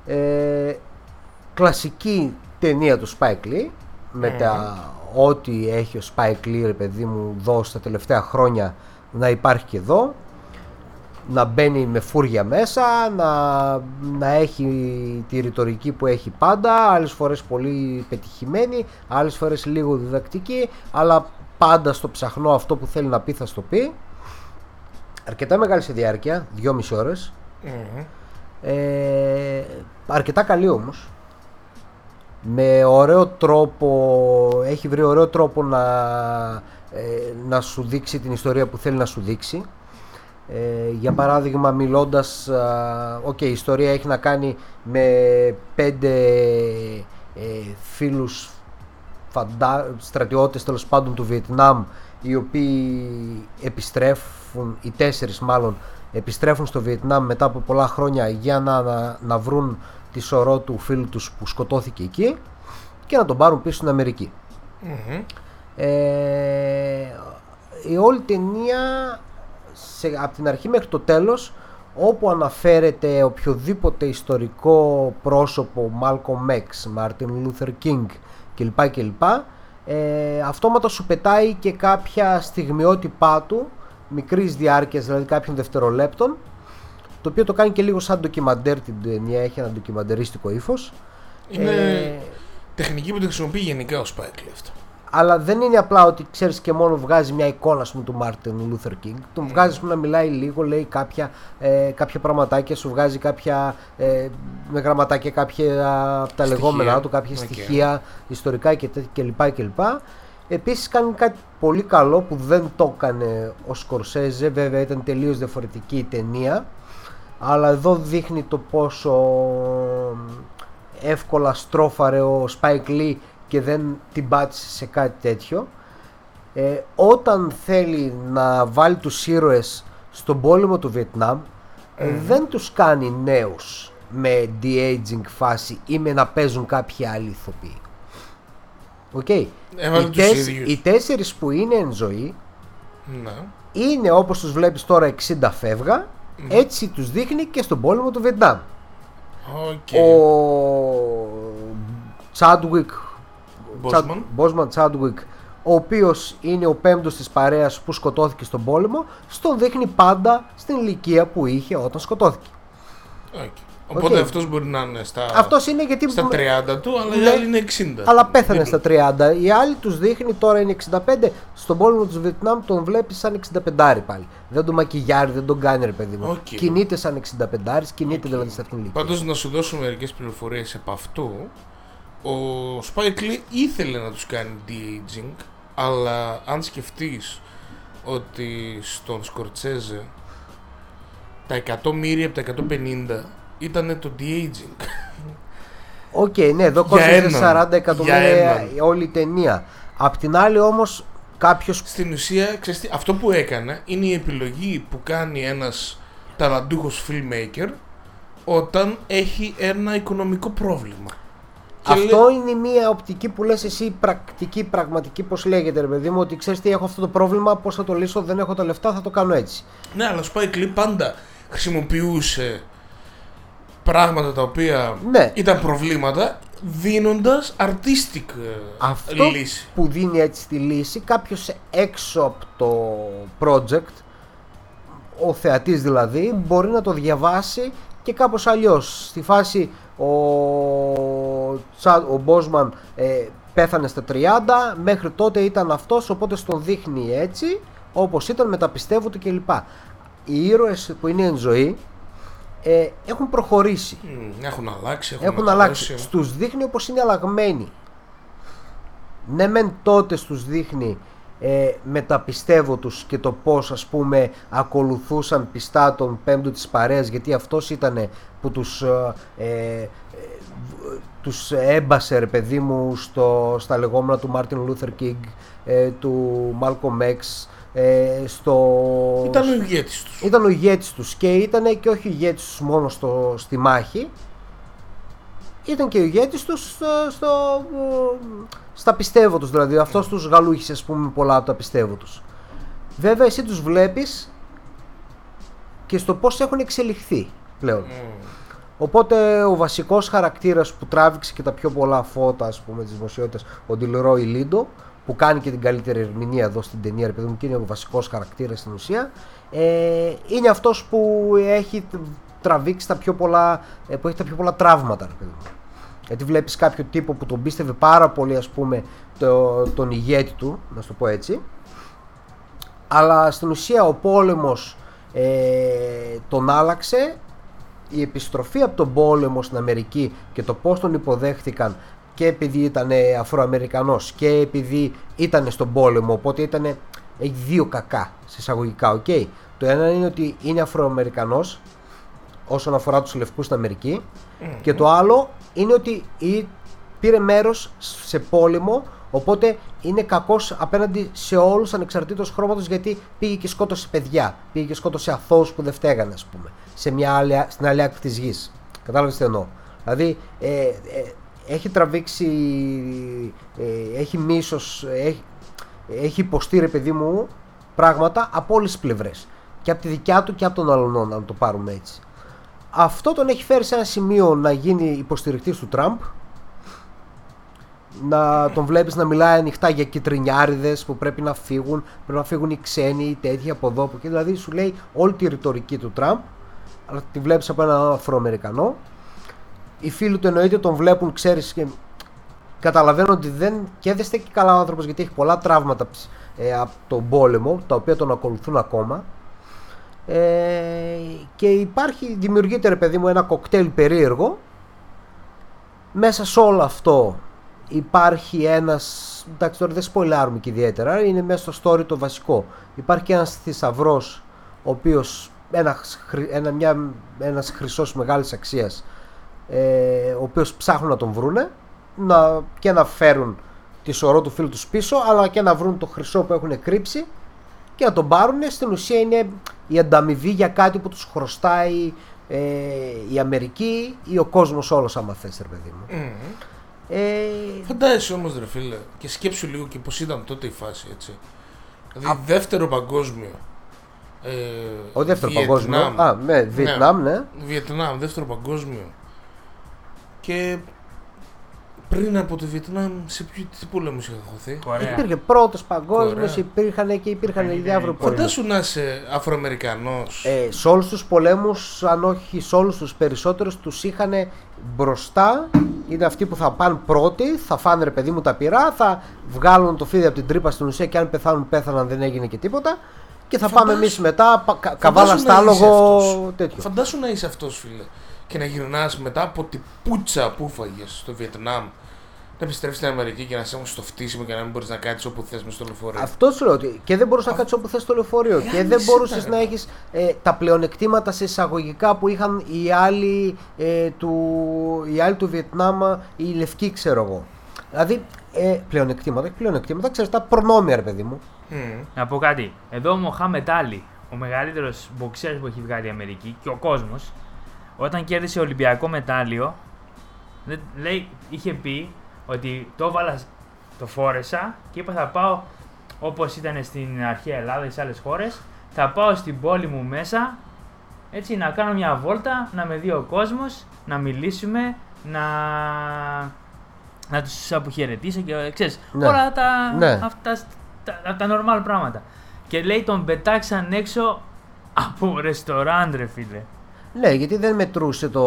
Ε, κλασική ταινία του Spike Lee. Με τα ό,τι έχει ο Spike Lee, ρε παιδί μου, δώσει τα τελευταία χρόνια να υπάρχει και εδώ. Να μπαίνει με φούρια μέσα, να, να έχει τη ρητορική που έχει πάντα, άλλες φορές πολύ πετυχημένη, άλλες φορές λίγο διδακτική, αλλά πάντα στο ψαχνό αυτό που θέλει να πει θα στο πει. Αρκετά μεγάλη σε διάρκεια, 2,5 ώρες. Μμμ. Ε, αρκετά καλή όμως. Με ωραίο τρόπο, έχει βρει ωραίο τρόπο να, ε, να σου δείξει την ιστορία που θέλει να σου δείξει. Ε, για παράδειγμα μιλώντας, α, οκ, η ιστορία έχει να κάνει με πέντε ε, φίλους φαντα... στρατιώτες τέλος πάντων του Βιετνάμ οι οποίοι επιστρέφουν, οι τέσσερις μάλλον επιστρέφουν στο Βιετνάμ μετά από πολλά χρόνια για να, να, να βρουν τη σωρό του φίλου τους που σκοτώθηκε εκεί και να τον πάρουν πίσω στην Αμερική. Μμμ. Ε, η όλη ταινία σε, από την αρχή μέχρι το τέλος όπου αναφέρεται οποιοδήποτε ιστορικό πρόσωπο Malcolm X, Martin Luther King κλπ. κλπ ε, αυτόματα σου πετάει και κάποια στιγμιότυπά του μικρής διάρκειας, δηλαδή κάποιων δευτερολέπτων το οποίο το κάνει και λίγο σαν ντοκιμαντέρ την ταινία, έχει ένα ντοκιμαντερίστικο ύφος Είναι Ε, τεχνική που τη χρησιμοποιεί γενικά ο Spike Lee αυτό. Αλλά δεν είναι απλά ότι ξέρεις και μόνο βγάζει μια εικόνα ας πούμε, του Μάρτιν Λούθερ Κίνγκ. Τον βγάζεις ας πούμε, να μιλάει λίγο, λέει κάποια, ε, κάποια πραγματάκια, σου βγάζει κάποια, ε, με γραμματάκια κάποια από τα Στοιχεία. λεγόμενά του, κάποια Οκ. στοιχεία ιστορικά και τέτοια κλπ. κλπ. Επίσης κάνει κάτι πολύ καλό που δεν το έκανε ο Σκορσέζε, βέβαια ήταν τελείως διαφορετική η ταινία, αλλά εδώ δείχνει το πόσο εύκολα στρώφαρε ο Spike Lee και δεν την πάτησε σε κάτι τέτοιο. Ε, όταν θέλει να βάλει τους ήρωες στον πόλεμο του Βιετνάμ ε, δεν τους κάνει νέους με de-aging φάση ή με να παίζουν κάποιοι άλλοι ηθοποιοί. Οκ. Έβαλε Οι, τους τέσ- ίδιους. οι τέσσερις που είναι εν ζωή Ναι. είναι όπως τους βλέπεις τώρα 60 φεύγα έτσι τους δείχνει και στον πόλεμο του Βιετνάμ. Οκ. Ο Chadwick Boseman. Boseman Chadwick ο οποίος είναι ο πέμπτος της παρέας που σκοτώθηκε στον πόλεμο στον δείχνει πάντα στην ηλικία που είχε όταν σκοτώθηκε. Οκ. Οπότε Οκ. αυτός μπορεί να είναι στα, Αυτός είναι γιατί... στα 30 του, αλλά οι Ναι, άλλοι είναι 60. Αλλά πέθανε Δίπλα. στα 30. Οι άλλοι τους δείχνει τώρα είναι 65. Στον πόλεμο του Βιετνάμ τον βλέπεις σαν 65 πάλι. Δεν τον μακιγιάρει, δεν τον κάνει ρε παιδί μου. Οκ. Κινείται σαν 65, κινείται δηλαδή σε αυτήν την ηλικία. Πάντως να σου δώσω μερικές πληροφορίες από αυτό. Ο Spike Lee ήθελε να τους κάνει de-aging, αλλά αν σκεφτείς ότι στον Σκορτσέζε τα 100 μύρια από τα 150 ήταν το de-aging. Οκ, ναι, εδώ Για κόστησε έναν. 40 εκατομμύρια Για έναν. όλη η ταινία. Απ' την άλλη όμως κάποιο. Στην ουσία, ξέρεις τι, αυτό που έκανε είναι η επιλογή που κάνει ένας ταλαντούχος filmmaker όταν έχει ένα οικονομικό πρόβλημα. Και Αυτό λέει- είναι μια οπτική που λες εσύ πρακτική, πραγματική, πώς λέγεται ρε παιδί μου, ότι ξέρεις τι έχω αυτό το πρόβλημα, πώς θα το λύσω, δεν έχω τα λεφτά, θα το κάνω έτσι. Ναι, αλλά ο Spike Lee πάντα χρησιμοποιούσε πράγματα τα οποία Ναι. ήταν προβλήματα δίνοντας artistic ε, Αυτό λύση. που δίνει έτσι τη λύση, κάποιος έξω από το project, ο θεατής δηλαδή, μπορεί να το διαβάσει και κάπως αλλιώς. Στη φάση ο, Τσα- ο Μπόσμαν ε, πέθανε στα 30, μέχρι τότε ήταν αυτός, οπότε στον δείχνει έτσι, όπως ήταν, με τα πιστεύω τους κλπ. Οι ήρωες που είναι εν ζωή ε, έχουν προχωρήσει. Μμ, Έχουν αλλάξει, έχουν, Έχουν μεγαλώσει. αλλάξει. Στους δείχνει όπως είναι αλλαγμένοι. Ναι μεν τότε στους δείχνει ε, με τα πιστεύω τους και το πώς ας πούμε ακολουθούσαν πιστά τον πέμπτο της παρέας γιατί αυτός ήταν που τους, ε, ε, β- τους έμπασε ρε παιδί μου στο, στα λεγόμενα του Μάρτιν Λούθερ King ε, του Malcolm X ε, στο, Ήταν ο ηγέτης τους. ήταν ο ηγέτης τους και ήταν και όχι ο ηγέτης τους μόνο στο, στη μάχη. Ήταν και ο ηγέτης τους στο, στο, ε, στα πιστεύω τους δηλαδή. Αυτός τους γαλούχησε ας πούμε πολλά από τα πιστεύω τους. Βέβαια εσύ τους βλέπεις και στο πως έχουν εξελιχθεί πλέον Μμ. Οπότε ο βασικός χαρακτήρας που τράβηξε και τα πιο πολλά φώτα ας πούμε της δημοσιότητας ο Ντιλρόι Λίντο που κάνει και την καλύτερη ερμηνεία εδώ στην ταινία ρε παιδί μου και είναι ο βασικός χαρακτήρας στην ουσία ε, είναι αυτός που έχει τραβήξει τα πιο πολλά ε, που έχει τα πιο πολλά τραύματα ρε παιδί μου. Γιατί βλέπεις κάποιο τύπο που τον πίστευε πάρα πολύ ας πούμε το, τον ηγέτη του, να σου το πω έτσι αλλά στην ουσία ο πόλεμος ε, τον άλλαξε η επιστροφή από τον πόλεμο στην Αμερική και το πώς τον υποδέχθηκαν και επειδή ήταν Αφροαμερικανός και επειδή ήταν στον πόλεμο οπότε ήταν έχει δύο κακά σε εισαγωγικά οκ. το ένα είναι ότι είναι Αφροαμερικανός όσον αφορά τους λευκούς στην Αμερική και το άλλο είναι ότι ή- πήρε μέρος σε πόλεμο οπότε είναι κακός απέναντι σε όλους ανεξαρτήτως χρώματος γιατί πήγε και σκότωσε παιδιά πήγε και σκότωσε αθώους που δεν φταίγανε ας πούμε σε μια άλλη, στην άλλη άκρη της γης. Κατάλαβες τι εννοώ. Δηλαδή ε, ε, έχει τραβήξει ε, έχει μίσος έχει, έχει υποστεί ρε παιδί μου πράγματα από όλες τις πλευρές. Και από τη δικιά του και από τον άλλον να το πάρουμε έτσι. Αυτό τον έχει φέρει σε ένα σημείο να γίνει υποστηρικτής του Τραμπ. Να τον βλέπεις να μιλάει ανοιχτά για κυτρινιάριδες που πρέπει να φύγουν. Πρέπει να φύγουν οι ξένοι οι τέτοιοι από εδώ από εκεί. Δηλαδή σου λέει όλη τη ρητορική του Τραμπ αλλά τη βλέπεις από έναν Αφροαμερικανό. Οι φίλοι του εννοείται τον βλέπουν ξέρεις και καταλαβαίνουν ότι δεν και δεν στέκει καλά ο άνθρωπος γιατί έχει πολλά τραύματα ε, από τον πόλεμο τα οποία τον ακολουθούν ακόμα. Ε, και υπάρχει, δημιουργείται ρε παιδί μου ένα κοκτέιλ περίεργο. Μέσα σε όλο αυτό υπάρχει ένας εντάξει τώρα δεν σποιλάρουμε και ιδιαίτερα είναι μέσα στο story το βασικό. Υπάρχει και ένας θησαυρός ο οποίος ένας, χρυ- ένα, μια, ένας χρυσός μεγάλης αξίας ε, ο οποίος ψάχνουν να τον βρούνε να, και να φέρουν τη σωρό του φίλου τους πίσω αλλά και να βρουν το χρυσό που έχουν κρύψει και να τον πάρουν στην ουσία είναι η ανταμοιβή για κάτι που τους χρωστάει ε, η Αμερική ή ο κόσμος όλος άμα θες ρε παιδί μου Μμ. ε, Φαντάζεσαι όμως ρε φίλε και σκέψου λίγο και πως ήταν τότε η φάση έτσι. Δηλαδή δεύτερο παγκόσμιο. Ε, ο δεύτερο Βιετνάμ. παγκόσμιο α, ναι, Βιετνάμ ναι Βιετνάμ, δεύτερο παγκόσμιο. Και πριν από το Βιετνάμ, σε ποιο τι πολέμους είχα χωθεί; Κορέα. Υπήρχε πρώτος παγκόσμιος, Κορέα. υπήρχαν και υπήρχαν Ήταν- διάφοροι πολέμοι. Φαντάσου να είσαι Αφροαμερικανός. Ε, σε όλους τους πολέμους, αν όχι σε όλους τους περισσότερους, τους είχαν μπροστά. Είναι αυτοί που θα πάνε πρώτοι, θα φάνε ρε παιδί μου τα πυρά, θα βγάλουν το φίδι από την τρύπα στην ουσία και αν πεθάνουν, πέθαναν, δεν έγινε και τίποτα. Και θα πάμε Φαντάσου- εμείς μετά, πα- κα- Φαντάσου καβάλα να στάλογο είσαι αυτός. τέτοιο. Φαντάσου να είσαι αυτός φίλε και να γυρνάς μετά από την πουτσα που φάγες στο Βιετνάμ να επιστρέψεις στην Αμερική και να είσαι στο φτύσιμο και να μην μπορείς να κάτσεις όπου θες μες στο λεωφορείο. Αυτός σου λέω ότι και δεν μπορούσες να κάτσεις όπου θες στο λεωφορείο και δεν Γάμισε μπορούσες τα, να ρε. έχεις ε, τα πλεονεκτήματα σε εισαγωγικά που είχαν οι άλλοι, ε, του, οι άλλοι του Βιετνάμ, οι λευκοί, ξέρω εγώ. Δηλαδή, ε, πλεονεκτήματα, όχι πλεονεκτήματα, ξέρεις τα προνόμια, ρε παιδί μου. Μμ. Να πω κάτι. Εδώ ο Μοχάμετ Άλλη, ο μεγαλύτερος μποξέρ που έχει βγάλει η Αμερική και ο κόσμος, όταν κέρδισε Ολυμπιακό μετάλλιο, δεν- λέει, είχε πει ότι το έβαλα, το φόρεσα και είπα θα πάω όπως ήταν στην αρχαία Ελλάδα ή σε άλλες χώρες. Θα πάω στην πόλη μου μέσα έτσι να κάνω μια βόλτα, να με δει ο κόσμος, να μιλήσουμε, να, να τους αποχαιρετήσω και ξέρεις, Ναι. όλα τα, Ναι. αυτά τα, τα normal πράγματα. Και λέει τον πετάξαν έξω από ρεστοράν ρε φίλε. Ναι, γιατί δεν μετρούσε το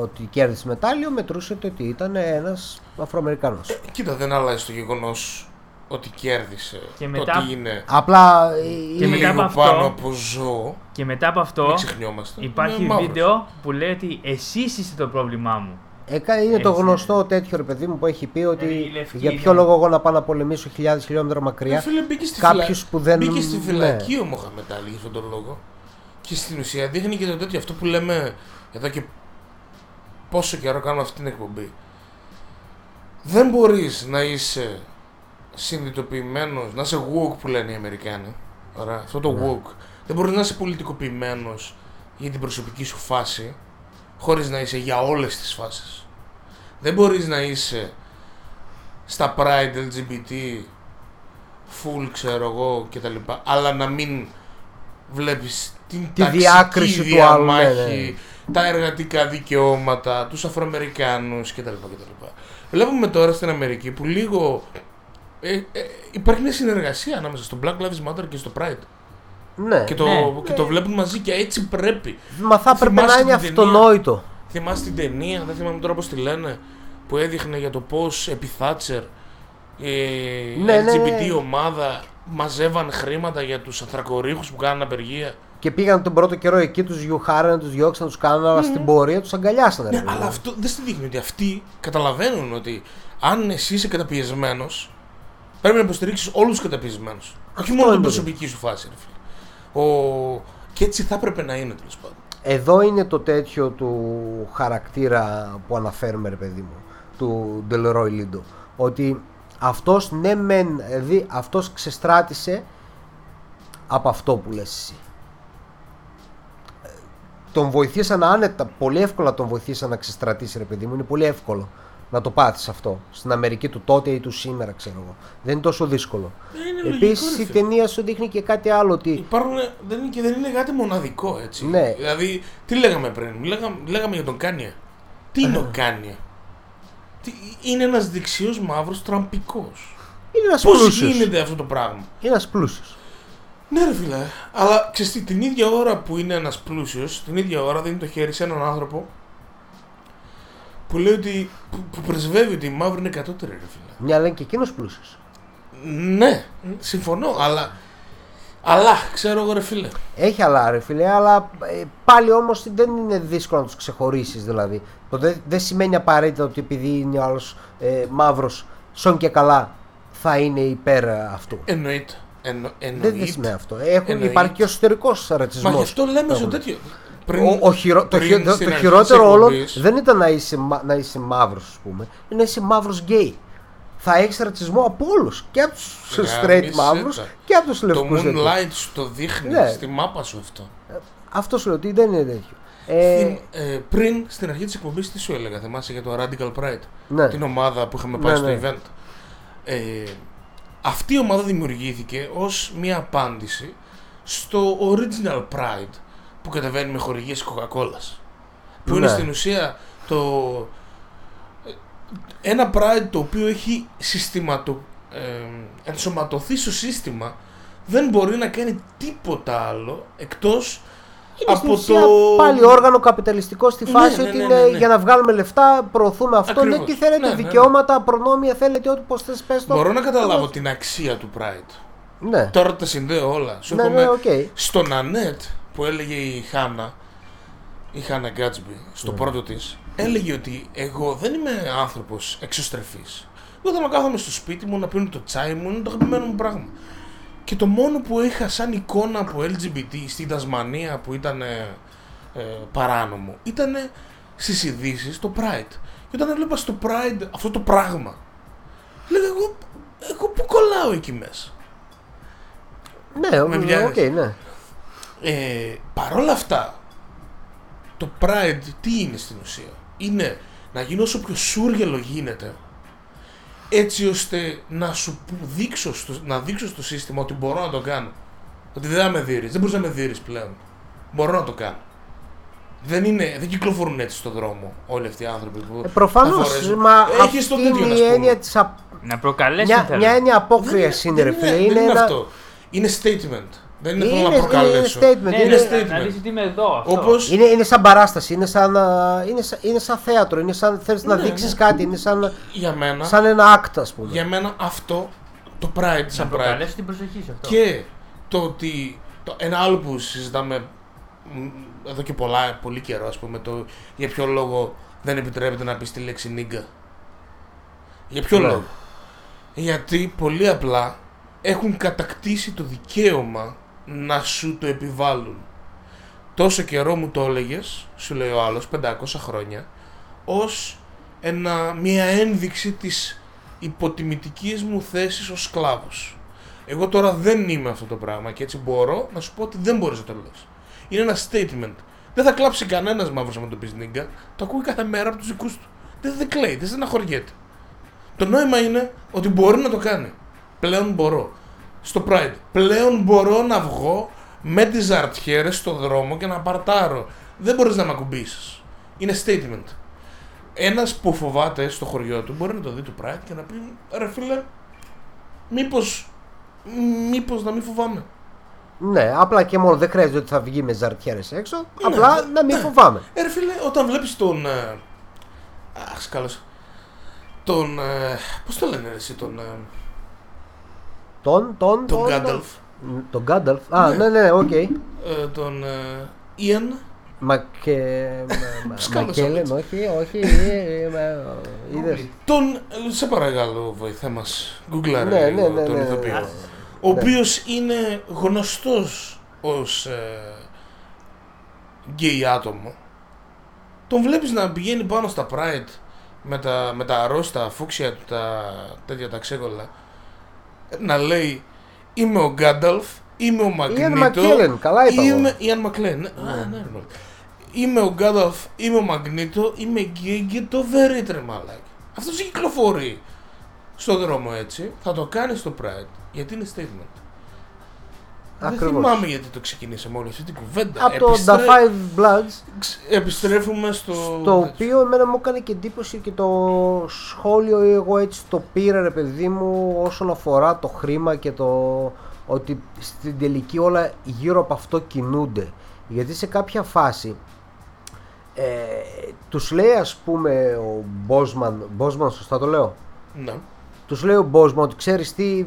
ότι κέρδισε μετάλλιο, μετρούσε το ότι ήταν ένας Αφροαμερικανό. Κοίτα, δεν αλλάζει το γεγονός ότι κέρδισε. Και το μετά- ότι είναι Απλά. Και ε, μετά λίγο από αυτό- πάνω από ζώο. Και μετά από αυτό Μην ξεχνιόμαστε. υπάρχει Είναι μαύρος. βίντεο που λέει ότι εσείς είστε το πρόβλημά μου. Έκα, είναι το Έτσι, γνωστό τέτοιο ρε παιδί μου που έχει πει ότι Ε, η λευκή για είναι. ποιο λόγο εγώ να πάω να πολεμήσω χιλιάδες χιλιόμετρα Ρε μακριά. φίλε, μπήκε στη, Κάποιους φυλα... που δεν- μπήκε στη ναι. φυλακή ο Μοχαμετ Άλλη για αυτόν τον λόγο. Και στην ουσία δείχνει και το τέτοιο αυτό που λέμε εδώ και πόσο καιρό κάνουμε αυτή την εκπομπή. Δεν μπορείς να είσαι συνειδητοποιημένος, να είσαι woke που λένε οι Αμερικάνοι. Ωραία, αυτό το Ναι. woke. Δεν μπορείς να είσαι πολιτικοποιημένος για την προσωπική σου φάση, χωρίς να είσαι για όλες τις φάσεις. Δεν μπορείς να είσαι στα Pride LGBT full ξέρω εγώ και τα λοιπά αλλά να μην βλέπεις την Τη ταξική διάκριση του άλλου, ναι, διαμάχη, τα εργατικά δικαιώματα, τους Αφροαμερικάνους κτλ. κτλ. Βλέπουμε τώρα στην Αμερική που λίγο ε, ε, υπάρχει μια συνεργασία ανάμεσα στο Black Lives Matter και στο Pride Ναι. και, το, Ναι. και το βλέπουν μαζί και έτσι πρέπει. Μα θα έπρεπε Θυμάσαι να είναι την ταινία; αυτονόητο. Θυμάσαι την ταινία, δεν θυμάμαι τώρα πώς τη λένε, που έδειχνε για το πώς επί Θάτσερ η Ναι, ναι, LGBT ναι. ομάδα μαζεύαν χρήματα για τους ανθρακορίχους που κάνουν απεργία. Και πήγαν τον πρώτο καιρό εκεί, τους γιουχάρανε, τους διώξαν, τους κάνανε, αλλά στην πορεία τους αγκαλιάσανε. ρε Ναι, παιδί αλλά μου. αυτό δεν στη δείχνει ότι αυτοί καταλαβαίνουν ότι αν εσύ είσαι καταπιεσμένος πρέπει να υποστηρίξεις όλους τους καταπιεσμένους. Όχι μόνο είναι την το προσωπική σου φάση, ρε φίλε. Ο... Και έτσι θα έπρεπε να είναι τέλος πάντων. Εδώ είναι το τέτοιο του χαρακτήρα που αναφέρουμε, ρε παιδί μου, του Ντελρόι Λίντο. Ότι αυτός ναι μεν, δηλαδή αυτός ξεστράτησε από αυτό που λες εσύ. Ε, Τον βοηθήσαν άνετα, πολύ εύκολα τον βοηθήσαν να ξεστρατήσει ρε παιδί μου, είναι πολύ εύκολο να το πάθεις αυτό. Στην Αμερική του τότε ή του σήμερα ξέρω εγώ. Δεν είναι τόσο δύσκολο. είναι λογικό, Επίσης ρε η φίλε. ταινία σου δείχνει και κάτι άλλο ότι Υπάρχουν, δεν είναι, και δεν είναι κάτι μοναδικό έτσι. Ναι. Δηλαδή, τι λέγαμε πριν, λέγαμε, λέγαμε για τον Κάνια. Τι είναι ο Κάνια; Τι, είναι ένας δεξιός μαύρος τραμπικός. είναι ένας Πώς πλούσιος. γίνεται αυτό το πράγμα; Είναι ένας πλούσιος. Ναι ρε φίλε, αλλά ξέρεις τι, την ίδια ώρα που είναι ένας πλούσιος, την ίδια ώρα δίνει το χέρι σε έναν άνθρωπο που λέει ότι, που, που πρεσβεύει ότι οι μαύροι είναι κατώτεροι ρε φίλε. Μια λένε και εκείνος πλούσιος. Ναι, συμφωνώ, αλλά, αλλά ξέρω εγώ ρε φίλε. Έχει άλλα ρε φίλε, αλλά ε, πάλι όμως δεν είναι δύσκολο να τους ξεχωρίσεις δηλαδή. Το δε- δεν σημαίνει απαραίτητα ότι επειδή είναι ο άλλος ε, μαύρος, σον και καλά θα είναι υπέρ ε, αυτού. Εννοείται. Εννο, δεν, εννοείται. δεν σημαίνει αυτό. Έχουν, Εννοείται. υπάρχει και ο εσωτερικός ρατσισμός. Μα γι' αυτό λέμε στο Έχουμε. Τέτοιο. Ο, ο χειρο- το, πριν χει- το- στην το αρχή χειρότερο της όλων εκπομπής, δεν ήταν να είσαι, μα- να είσαι μαύρος, ας πούμε, είναι να είσαι μαύρος γκέι. Θα έχεις ρατσισμό από όλους. Και από τους Γάμισε straight τα. μαύρους και από τους Το λευκούς. τέτοιους. Moonlight σου το δείχνεις Ναι. στη μάπα σου αυτό. Αυτό σου λέω ότι δεν είναι τέτοιο. Ε, Θυμ- ε, πριν στην αρχή της εκπομπής τι σου έλεγα, θυμάσαι για το Radical Pride; ναι. Την ομάδα που είχαμε πάει Ναι, στο ναι. event. Ε, αυτή η ομάδα δημιουργήθηκε ως μια απάντηση στο Original Pride που κατεβαίνει με χορηγίες Coca-Cola. Που είναι Ναι. στην ουσία το... ε, ένα Pride το οποίο έχει συστηματο, ε, ενσωματωθεί στο σύστημα δεν μπορεί να κάνει τίποτα άλλο εκτός Είναι στην από ουσία το... πάλι όργανο καπιταλιστικό στη Ναι, φάση ναι, ότι ναι, είναι ναι, ναι. για να βγάλουμε λεφτά, προωθούμε αυτό. Ακριβώς. Ναι, τι θέλετε, Ναι, ναι, ναι. δικαιώματα, προνόμια, θέλετε ό,τι πώ θες, πες το. Μπορώ να καταλάβω Όμως- την αξία του Pride. Ναι, Τώρα τα συνδέω όλα. Σου ναι, έχουμε ναι, οκ. στο Nanette που έλεγε η Χάνα, η Χάνα Γκάντσμπι, στο Ναι. πρώτο της, έλεγε ότι εγώ δεν είμαι άνθρωπος εξωστρεφής. Εγώ θέλω να κάθομαι στο σπίτι μου να πίνω το τσάι μου, είναι το αγαπημένο μου πράγμα. Και το μόνο που είχα σαν εικόνα από LGBT στην Τασμανία που ήταν ε, ε, παράνομο ήταν στις ειδήσεις το Pride. Και όταν έβλεπα στο Pride αυτό το πράγμα, λέγα εγώ, εγώ πού κολλάω εκεί μέσα. Ναι, Με οκ, βιάζεις. ναι. Ε, παρόλα αυτά, το Pride τι είναι στην ουσία; Είναι να γίνω όσο πιο σούργελο γίνεται έτσι ώστε να σου που- δείξω στο, να δείξω στο σύστημα ότι μπορώ να το κάνω. Ότι δεν θα με δείρεις, δεν μπορείς να με δείρεις πλέον. Μπορώ να το κάνω. Δεν, είναι, δεν κυκλοφορούν έτσι στον δρόμο όλοι αυτοί οι άνθρωποι που Ε, Προφανώς. θα φορέσουν. Μα Έχεις αυτή το τέτοιο να είναι η σου πούμε. έννοια τη. Να προκαλέσουν Μια, θέλω. μια έννοια Δεν απόκριαση είναι, ρε δεν φίλε. δεν Είναι ένα. αυτό. Είναι statement. Δεν είναι, θέλω Είναι, να είναι προκαλέσω. statement. Ναι, είναι, ναι, statement. να δεις ότι είμαι εδώ. Αυτό. Όπως είναι, είναι σαν παράσταση. Είναι σαν, α, είναι, σαν- είναι σαν θέατρο. Είναι σαν θέλεις να Ναι, δείξεις ναι. κάτι. Είναι σαν, για μένα σαν ένα act, ας πούμε. Για μένα αυτό το Pride να σαν Pride προκαλέσουν την προσοχή σε αυτό. και το ότι το, ένα άλλο που συζητάμε μ, εδώ και πολλά, πολύ καιρό ας πούμε το για ποιο λόγο δεν επιτρέπεται να πεις τη λέξη νίγκα. Για ποιο Ναι. λόγο; Γιατί πολύ απλά έχουν κατακτήσει το δικαίωμα να σου το επιβάλλουν. Τόσο καιρό μου το έλεγες, σου λέει ο άλλος, 500 χρόνια, ως ένα, μια ένδειξη της υποτιμητικής μου θέσης ως σκλάβος. Εγώ τώρα δεν είμαι αυτό το πράγμα και έτσι μπορώ να σου πω ότι δεν μπορείς να το λες. Είναι ένα statement. Δεν θα κλάψει κανένας μαύρος άμα το πεις νίγκα. Το ακούει κάθε μέρα από τους δικούς του. Δεν, δεν κλαίει, δεν στεναχωριέται. Το νόημα είναι ότι μπορεί να το κάνει. Πλέον μπορώ. Στο Pride. Πλέον μπορώ να βγω με τις ζαρτιέρες στο δρόμο και να παρτάρω. Δεν μπορείς να με ακουμπήσεις. Είναι statement. Ένας που φοβάται στο χωριό του μπορεί να το δει το Pride και να πει ρε φίλε, μήπως, μήπως να μην φοβάμαι. Ναι, απλά και μόνο δεν χρειάζεται ότι θα βγει με ζαρτιέρες έξω. Ναι, απλά ναι, να μην ναι. φοβάμαι. Ε, ρε φίλε, όταν βλέπεις τον... Ε, αχ, σκάλος. Τον... Ε, πώς το λένε ρε, εσύ, τον... Ε, Τον, τον, τον τον. Γκάνταλφ. Τον Γκάνταλφ. Α, Ναι. ναι, ναι, οκ. Ε, τον... Ε, Ιαν. Μακε... μα- Σκάλωσα Μακέλεν, έτσι. όχι, όχι. ε, ε, μα- Είδες. Τον... ε, σε παρακαλώ, βοηθά μας. Γκουγκλάρε Ναι, λίγο ναι, ναι, τον ναι, ηθοποιό. ναι. Ο οποίος είναι γνωστός ως ε, γκέι άτομο. Τον βλέπεις να πηγαίνει πάνω στα Pride με τα, με τα αρρώστα φούξια του, τα τέτοια τα ξέκολα. Να λέει είμαι ο Γκάνταλφ, είμαι ο Μαγνήτο. Μακκέλεν, καλά είπα εγώ. Είμαι Ιαν Μακλέν. Ναι. Α, ναι, ρε, μαλάκα. Είμαι ο Γκάνταλφ, είμαι ο Μαγνήτο, είμαι γκέι και το βερίτρε μαλάκι. Αυτός κυκλοφορεί στον δρόμο έτσι, θα το κάνεις στο Pride γιατί είναι statement. Δεν Ακριβώς. θυμάμαι γιατί το ξεκινήσαμε όλη αυτή την κουβέντα. Από το Επιστρέ- The Five Bloods ξ- Επιστρέφουμε στο. Το οποίο εμένα μου έκανε και εντύπωση και το σχόλιο εγώ έτσι το πήρα ρε παιδί μου όσον αφορά το χρήμα και το ότι στην τελική όλα γύρω από αυτό κινούνται. Γιατί σε κάποια φάση ε, τους λέει ας πούμε ο Μπόσμαν, Μπόσμαν σωστά το λέω, Ναι. Τους λέει ο Μπόσμαν ότι ξέρεις τι,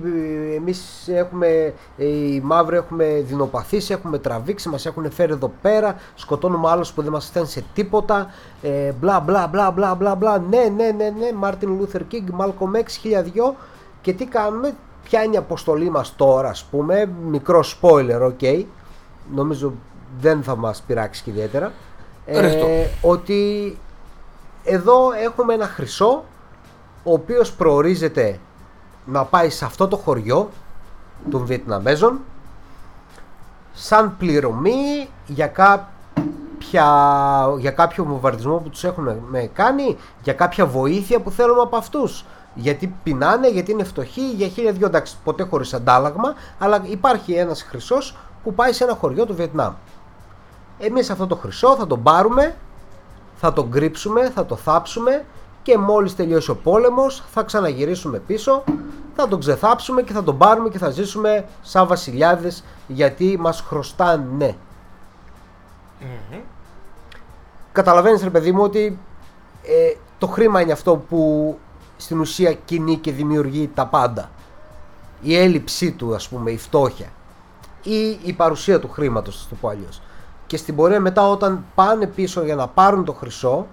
ε, εμείς έχουμε, ε, οι μαύροι έχουμε δεινοπαθήσει, έχουμε τραβήξει, μας έχουν φέρει εδώ πέρα, σκοτώνουμε άλλους που δεν μας φταίνουν σε τίποτα, ε, μπλα μπλα μπλα μπλα μπλα μπλα, ναι ναι ναι ναι, Μάρτιν Λούθερ Κίνγκ, Μάλκομ X, χίλια δυο. Και τι κάνουμε, ποια είναι η αποστολή μας τώρα ας πούμε, μικρό spoiler, ok, νομίζω δεν θα μας πειράξει και ιδιαίτερα, Ρευτό. ότι εδώ έχουμε ένα χρυσό ο οποίος προορίζεται να πάει σε αυτό το χωριό των Βιετναμέζων σαν πληρωμή για κάποια για κάποιο βομβαρδισμό που τους έχουν με κάνει για κάποια βοήθεια που θέλουμε από αυτούς. Γιατί πεινάνε, γιατί είναι φτωχοί για χίλια δυο εντάξει ποτέ χωρίς αντάλλαγμα αλλά υπάρχει ένας χρυσός που πάει σε ένα χωριό του Βιετνάμ. Εμείς αυτό το χρυσό θα τον πάρουμε θα τον κρύψουμε, θα το θάψουμε και μόλις τελειώσει ο πόλεμος θα ξαναγυρίσουμε πίσω, θα τον ξεθάψουμε και θα τον πάρουμε και θα ζήσουμε σαν βασιλιάδες γιατί μας χρωστάνε. Μμμ. Καταλαβαίνεις ρε παιδί μου ότι ε, το χρήμα είναι αυτό που στην ουσία κινεί και δημιουργεί τα πάντα. Η έλλειψή του ας πούμε, η φτώχεια ή η παρουσία του χρήματος, θα το πω αλλιώς. Και στην πορεία μετά όταν πάνε πίσω για να πάρουν το χρυσό,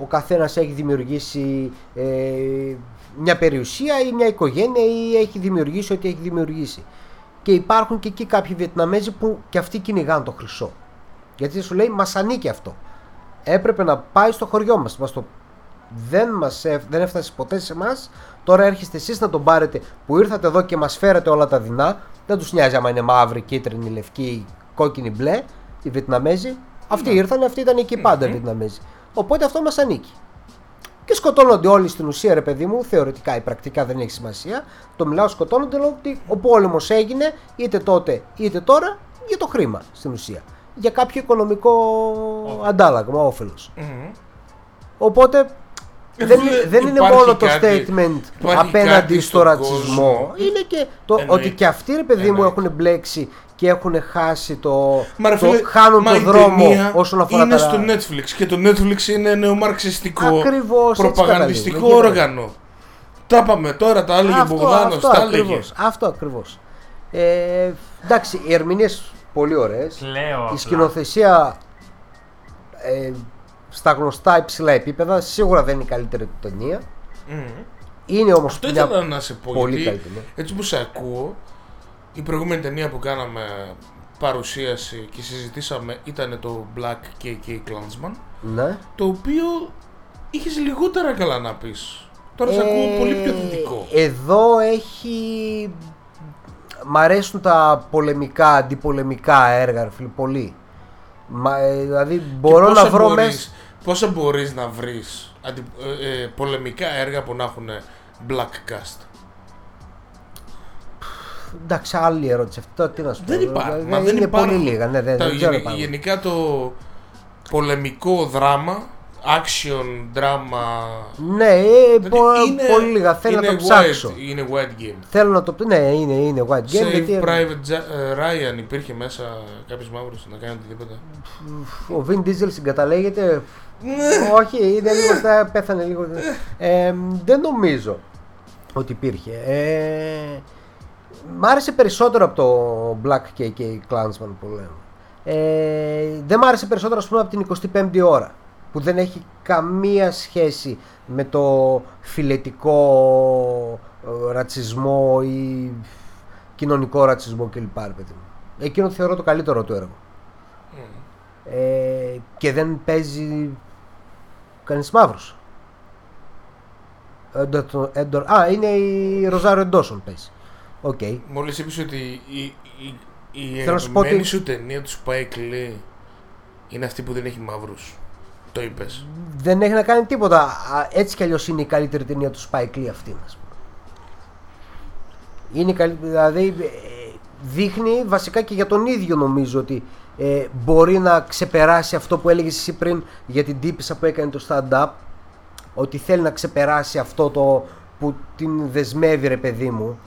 ο καθένας έχει δημιουργήσει ε, μια περιουσία ή μια οικογένεια ή έχει δημιουργήσει ό,τι έχει δημιουργήσει. Και υπάρχουν και εκεί κάποιοι Βιετναμέζοι που και αυτοί κυνηγάνε το χρυσό. Γιατί σου λέει μας ανήκει αυτό. Έπρεπε να πάει στο χωριό μας. μας το... δεν, μας, έφ- δεν έφτασε ποτέ σε εμάς. Τώρα έρχεστε εσείς να τον πάρετε που ήρθατε εδώ και μας φέρατε όλα τα δεινά. Δεν τους νοιάζει άμα είναι μαύρη, κίτρινη, λευκή, κόκκινη, μπλε. Οι Βιετναμέζοι. Αυτοί ήρθαν, αυτοί ήταν εκεί πάντα οι Βιετναμέζοι. Οπότε αυτό μας ανήκει. Και σκοτώνονται όλοι στην ουσία, ρε παιδί μου, θεωρητικά ή πρακτικά δεν έχει σημασία. Το μιλάω σκοτώνονται λόγω ότι ο πόλεμος έγινε είτε τότε είτε τώρα για το χρήμα στην ουσία. Για κάποιο οικονομικό αντάλλαγμα, όφελος. Μμμ. Οπότε Ε, δεν, φίλε, δεν είναι υπάρχει μόνο το κάτι- statement υπάρχει απέναντι κάτι στο στον ρατσισμό. κόσμο. Είναι και το Εννοείται. ότι και αυτοί, ρε παιδί μου, Εννοείται. έχουν μπλέξει και έχουν χάσει το. Μα ρε το φίλε, χάνουν μα το η δρόμο ταινία όσον αφορά είναι τα. στο Netflix και το Netflix είναι νεομαρξιστικό Ακριβώς, έτσι προπαγανδιστικό καταλήγουμε. όργανο. Τα είπαμε τώρα, τα έλεγε ο Μπογδάνος, αυτό, τα έλεγε. ακριβώς, αυτό ακριβώς. Ε, εντάξει, οι ερμηνείες πολύ ωραίες. Λέω. Η απλά. σκηνοθεσία ε, στα γνωστά υψηλά επίπεδα σίγουρα δεν είναι η καλύτερη του ταινία. Μμμ. Είναι όμως Αυτό μια ήθελα να σε πω. πολύ γιατί καλή ταινία. Έτσι που σε ακούω, η προηγούμενη ταινία που κάναμε παρουσίαση και συζητήσαμε ήταν το Black KK Klansman, Ναι. το οποίο είχες λιγότερα καλά να πεις. Τώρα σε Ε, ακούω πολύ πιο θετικό. Εδώ έχει... Μ' αρέσουν τα πολεμικά, αντιπολεμικά έργα, ρε φίλε, πολύ. Μα, ε, δηλαδή Και μπορώ πόσα να βρω μπορείς- μέσα... Πόσα μπορείς να βρεις αντι, ε, ε, πολεμικά έργα που να έχουν black cast; Εντάξει, άλλη ερώτηση αυτή. Τώρα τι να σου πω. Δεν υπάρχει. Δηλαδή, Μα δεν είναι υπάρχουν. πολύ λίγα. Ναι, δεν, Τα δεν ξέρω γενι- υπάρχουν. γενικά το πολεμικό δράμα, action drama. Ναι, ε, δηλαδή πο- είναι- πολύ λίγα. Θέλω να είναι το ψάξω. White, είναι white game. Θέλω να το Ναι, είναι, είναι white game. Save γιατί Private Ja- ε, Ryan υπήρχε μέσα κάποιος μαύρος να κάνει οτιδήποτε. ο Vin Diesel συγκαταλέγεται. Ναι. Όχι, είναι λίγο στα, πέθανε λίγο. Ε, δεν νομίζω ότι υπήρχε. Ε, μ' άρεσε περισσότερο από το Black KK Clansman που λέμε. Ε, δεν μ' άρεσε περισσότερο ας πούμε από την 25η ώρα που δεν έχει καμία σχέση με το φιλετικό ε, ρατσισμό ή κοινωνικό ρατσισμό κλπ. ρε παιδί μου. Εκείνο θεωρώ το καλύτερο του έργο. Ε, και δεν παίζει κανείς μαύρος. Έντορ- Έντορ- Α, είναι η Ροζάριο Ντόσον παίζει. Οκ. Μόλις είπες ότι η, η, η Θέλω να σου πω αγαπημένη ότι- σου ταινία του Spike Lee είναι αυτή που δεν έχει μαύρους. Το είπες. Δεν έχει να κάνει τίποτα. Α, Έτσι κι αλλιώς είναι η καλύτερη ταινία του Spike Lee αυτή, ας πούμε. Είναι καλή, δηλαδή ε, δείχνει βασικά και για τον ίδιο νομίζω ότι ε, μπορεί να ξεπεράσει αυτό που έλεγες εσύ πριν για την τύπησα που έκανε το stand-up ότι θέλει να ξεπεράσει αυτό το που την δεσμεύει ρε παιδί μου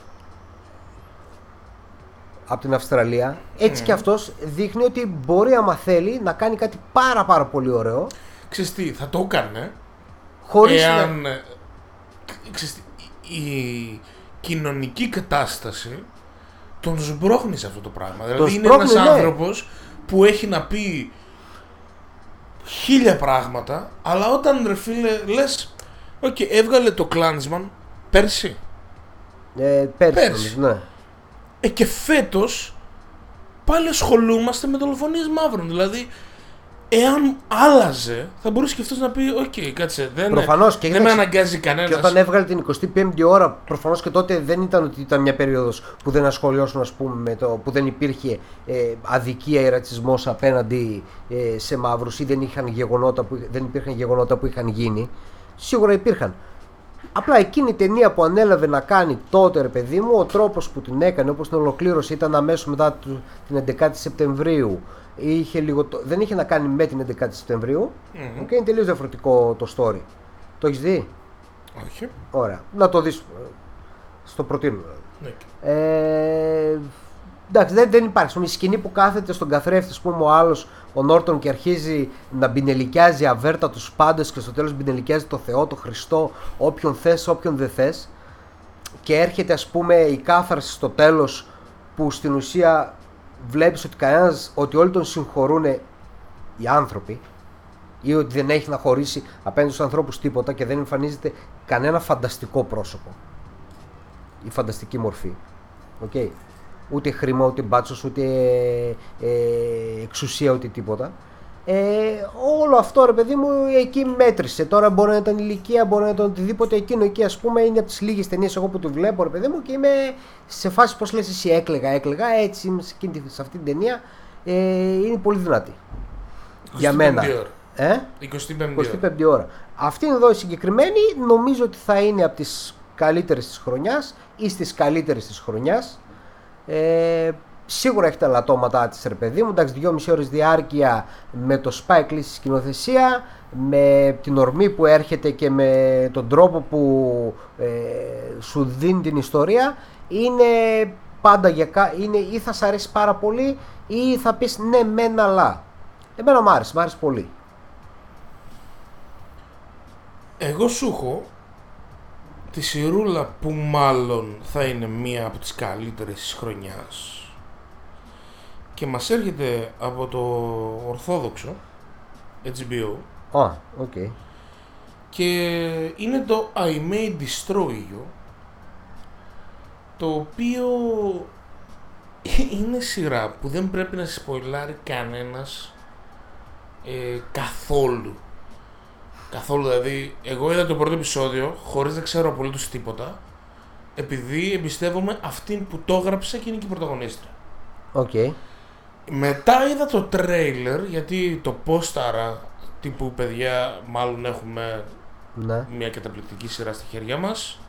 από την Αυστραλία έτσι και αυτός δείχνει ότι μπορεί άμα θέλει να κάνει κάτι πάρα πάρα πολύ ωραίο Ξέρεις τι, θα το έκανε χωρίς να... εάν. ε, ξέρεις τι, η, η κοινωνική κατάσταση τον σμπρώχνει σε αυτό το πράγμα. Δηλαδή είναι σπρώχνει, ένας ναι. άνθρωπος που έχει να πει χίλια πράγματα, αλλά όταν ρε φίλε λες, οκ, έβγαλε το Klansman πέρσι. Ε, πέρσι, Πέρσι. νομίζω, ναι. Ε, και φέτος πάλι ασχολούμαστε με δολοφονίες μαύρων. Δηλαδή, εάν άλλαζε, θα μπορούσε και αυτός να πει: Οκ, κάτσε. Δεν, Προφανώς και δεν με κοίταξε. αναγκάζει κανένας. Και όταν έβγαλε την 25η ώρα, προφανώς και τότε δεν ήταν ότι ήταν μια περίοδος που δεν ασχολιόσουν, ας πούμε, με το που δεν υπήρχε ε, αδικία ή ρατσισμός απέναντι ε, σε μαύρους ή δεν, είχαν γεγονότα που, δεν υπήρχαν γεγονότα που είχαν γίνει. Σίγουρα υπήρχαν. Απλά εκείνη η ταινία που ανέλαβε να κάνει τότε, ρε παιδί μου, ο τρόπος που την έκανε, όπως την ολοκλήρωσε, ήταν αμέσως μετά του- την 11η Σεπτεμβρίου. Είχε λίγο, το- δεν είχε να κάνει με την 11η Σεπτεμβρίου. Μμμ. Και είναι τελείως διαφορετικό το story. Το έχεις δει; Όχι. Ωραία. Να το δεις. ε, Στο προτείνω. δηλαδή. Ναι. Ε, εντάξει, δεν, δεν υπάρχει. Η σκηνή που κάθεται στον καθρέφτη, ας πούμε, ο άλλος, ο Νόρτον και αρχίζει να μπινελικιάζει αβέρτα τους πάντες και στο τέλος μπινελικιάζει το Θεό, το Χριστό, όποιον θες, όποιον δεν θες. Και έρχεται, ας πούμε, η κάθαρση στο τέλος που στην ουσία βλέπεις ότι κανένας, ότι όλοι τον συγχωρούν οι άνθρωποι ή ότι δεν έχει να χωρίσει απέναντι στους ανθρώπους τίποτα και δεν εμφανίζεται κανένα φανταστικό πρόσωπο ή φανταστική μορφή. Οκ. Ούτε χρήμα, ούτε μπάτσος, ούτε ε, εξουσία, ούτε τίποτα. Ε, όλο αυτό ρε παιδί μου εκεί μέτρησε. Τώρα μπορεί να ήταν ηλικία, μπορεί να ήταν οτιδήποτε. Εκείνο εκεί ας πούμε είναι από τις λίγες ταινίες εγώ που του βλέπω ρε παιδί μου και είμαι σε φάση πώς λες εσύ έκλεγα, έκλεγα. Έτσι είμαι σε, εκείνη, τη- σε αυτή την ταινία. Ε, είναι πολύ δυνατή. Για 25η μένα. ώρα. Ε; 25η ώρα. 25η ώρα. Αυτή εδώ η συγκεκριμένη νομίζω ότι θα είναι από τις καλύτερες της χρονιάς ή στις καλύτερες της χρονιάς. Ε, σίγουρα έχει τα λατώματά της ρε παιδί μου, εντάξει 2,5 ώρες διάρκεια με το Spike Lee στη σκηνοθεσία, με την ορμή που έρχεται και με τον τρόπο που ε, σου δίνει την ιστορία είναι πάντα για κα... είναι ή θα σ' αρέσει πάρα πολύ ή θα πεις ναι μεν αλλά. Εμένα μ' άρεσε, μ' άρεσε πολύ. Εγώ σου έχω τη σιρούλα που μάλλον θα είναι μία από τις καλύτερες της χρονιάς και μας έρχεται από το ορθόδοξο HBO Α, οκ. και είναι το I May Destroy You το οποίο είναι σειρά που δεν πρέπει να σποιλάρει κανένας ε, καθόλου καθόλου δηλαδή εγώ είδα το πρώτο επεισόδιο χωρίς να ξέρω απολύτως τίποτα επειδή εμπιστεύομαι αυτήν που το έγραψε και είναι και η πρωταγωνίστρια Οκ. Μετά είδα το τρέιλερ γιατί το πόσταρα τύπου παιδιά μάλλον έχουμε Ναι. μια καταπληκτική σειρά στα χέρια μας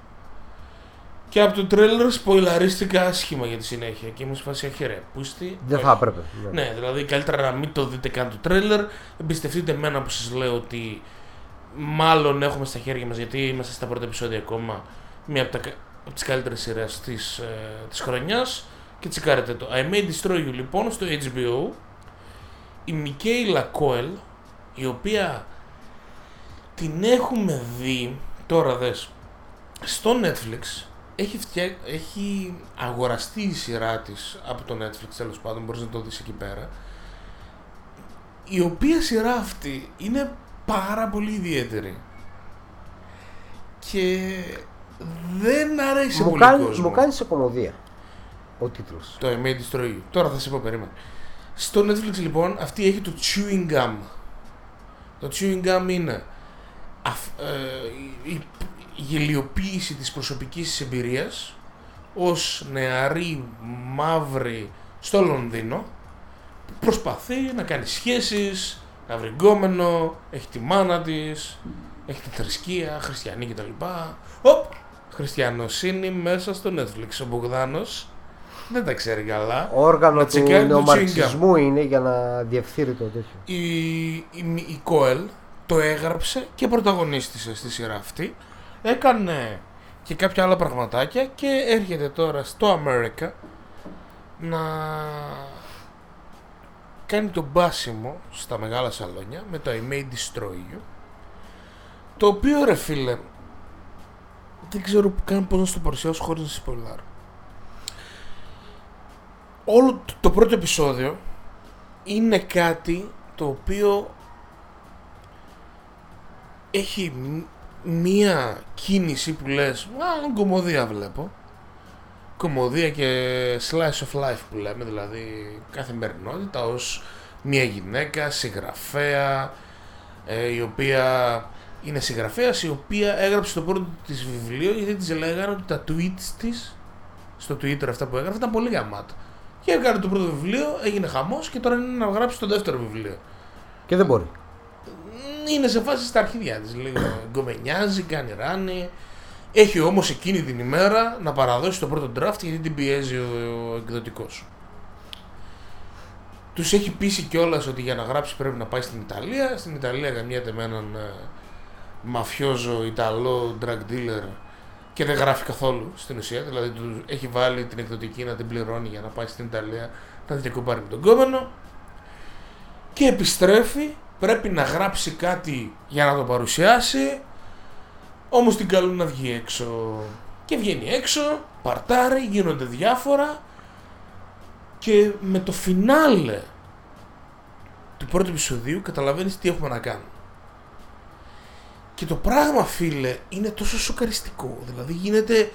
και από το τρέλερ σποιλαρίστηκα άσχημα για τη συνέχεια και ήμουν σε φάση αχαιρέ. Πούστη. Δεν όχι». θα έπρεπε. Ναι. Ναι, δηλαδή καλύτερα να μην το δείτε καν το τρέλερ. Εμπιστευτείτε εμένα που σας λέω ότι μάλλον έχουμε στα χέρια μας γιατί είμαστε στα πρώτα επεισόδια ακόμα μία από, τα, κα- από τις καλύτερες σειρές της, ε, της χρονιάς και τσεκάρετε το. I May Destroy You λοιπόν στο HBO η Μικέιλα Κόελ η οποία την έχουμε δει τώρα δες στο Netflix. Έχει, φτιά... έχει αγοραστεί η σειρά της από το Netflix τέλος πάντων μπορείς να το δεις εκεί πέρα. Η οποία σειρά αυτή είναι πάρα πολύ ιδιαίτερη. Και δεν αρέσει Μου πολύ κάνει, κόσμος. μου κάνει σε κομμωδία ο τίτλος. Το I May Destroy You. Τώρα θα σε πω, περίμενε. Στο Netflix λοιπόν αυτή έχει το chewing gum. Το chewing gum είναι αφ- ε, η, η γελιοποίηση της προσωπικής της εμπειρίας ως νεαρή μαύρη στο Λονδίνο που προσπαθεί να κάνει σχέσεις, να βρει γκόμενο, έχει τη μάνα της, έχει τη θρησκεία, χριστιανή κτλ. Οπ! Χριστιανοσύνη μέσα στο Netflix. Ο Μπογδάνος δεν τα ξέρει καλά. Όργανο Να του τσεκάρει το νεομαρξισμού είναι για να διευθύνει το τέτοιο. η, η, η Κόελ το έγραψε και πρωταγωνίστησε στη σειρά αυτή. Έκανε και κάποια άλλα πραγματάκια και έρχεται τώρα στο America να κάνει τον μπάσιμο στα μεγάλα σαλόνια με το I May Destroy You το οποίο ρε φίλε δεν ξέρω καν πώς να σου το παρουσιάσω χωρίς να σε σποιλάρω. Όλο το- το πρώτο επεισόδιο είναι κάτι το οποίο έχει μ- μία κίνηση που λες «Α, κομμωδία βλέπω». Κομμωδία και slice of life που λέμε, δηλαδή καθημερινότητα ως μία γυναίκα, συγγραφέα, ε, η οποία είναι συγγραφέας, η οποία έγραψε το πρώτο της βιβλίο γιατί της λέγανε ότι τα tweets της στο Twitter αυτά που έγραφε ήταν πολύ γαμάτα. Και έκανε το πρώτο βιβλίο, έγινε χαμός και τώρα είναι να γράψει το δεύτερο βιβλίο. Και δεν μπορεί. Είναι σε φάση στα αρχίδια της λίγο. Γκομενιάζει, κάνει ράνι. Έχει όμως εκείνη την ημέρα να παραδώσει το πρώτο draft γιατί την πιέζει ο, ο εκδοτικός. Τους έχει πείσει κιόλας ότι για να γράψει πρέπει να πάει στην Ιταλία. Στην Ιταλία γαμιέται με έναν ε, μαφιόζο, Ιταλό, drug dealer και δεν γράφει καθόλου στην ουσία. Δηλαδή του έχει βάλει την εκδοτική να την πληρώνει για να πάει στην Ιταλία να την διακοπάρει με τον κόμενο και επιστρέφει, πρέπει να γράψει κάτι για να το παρουσιάσει όμως την καλούν να βγει έξω και βγαίνει έξω, παρτάρει, γίνονται διάφορα και με το φινάλε του πρώτου επεισοδίου καταλαβαίνεις τι έχουμε να κάνουμε. Και το πράγμα φίλε είναι τόσο σοκαριστικό, δηλαδή γίνεται,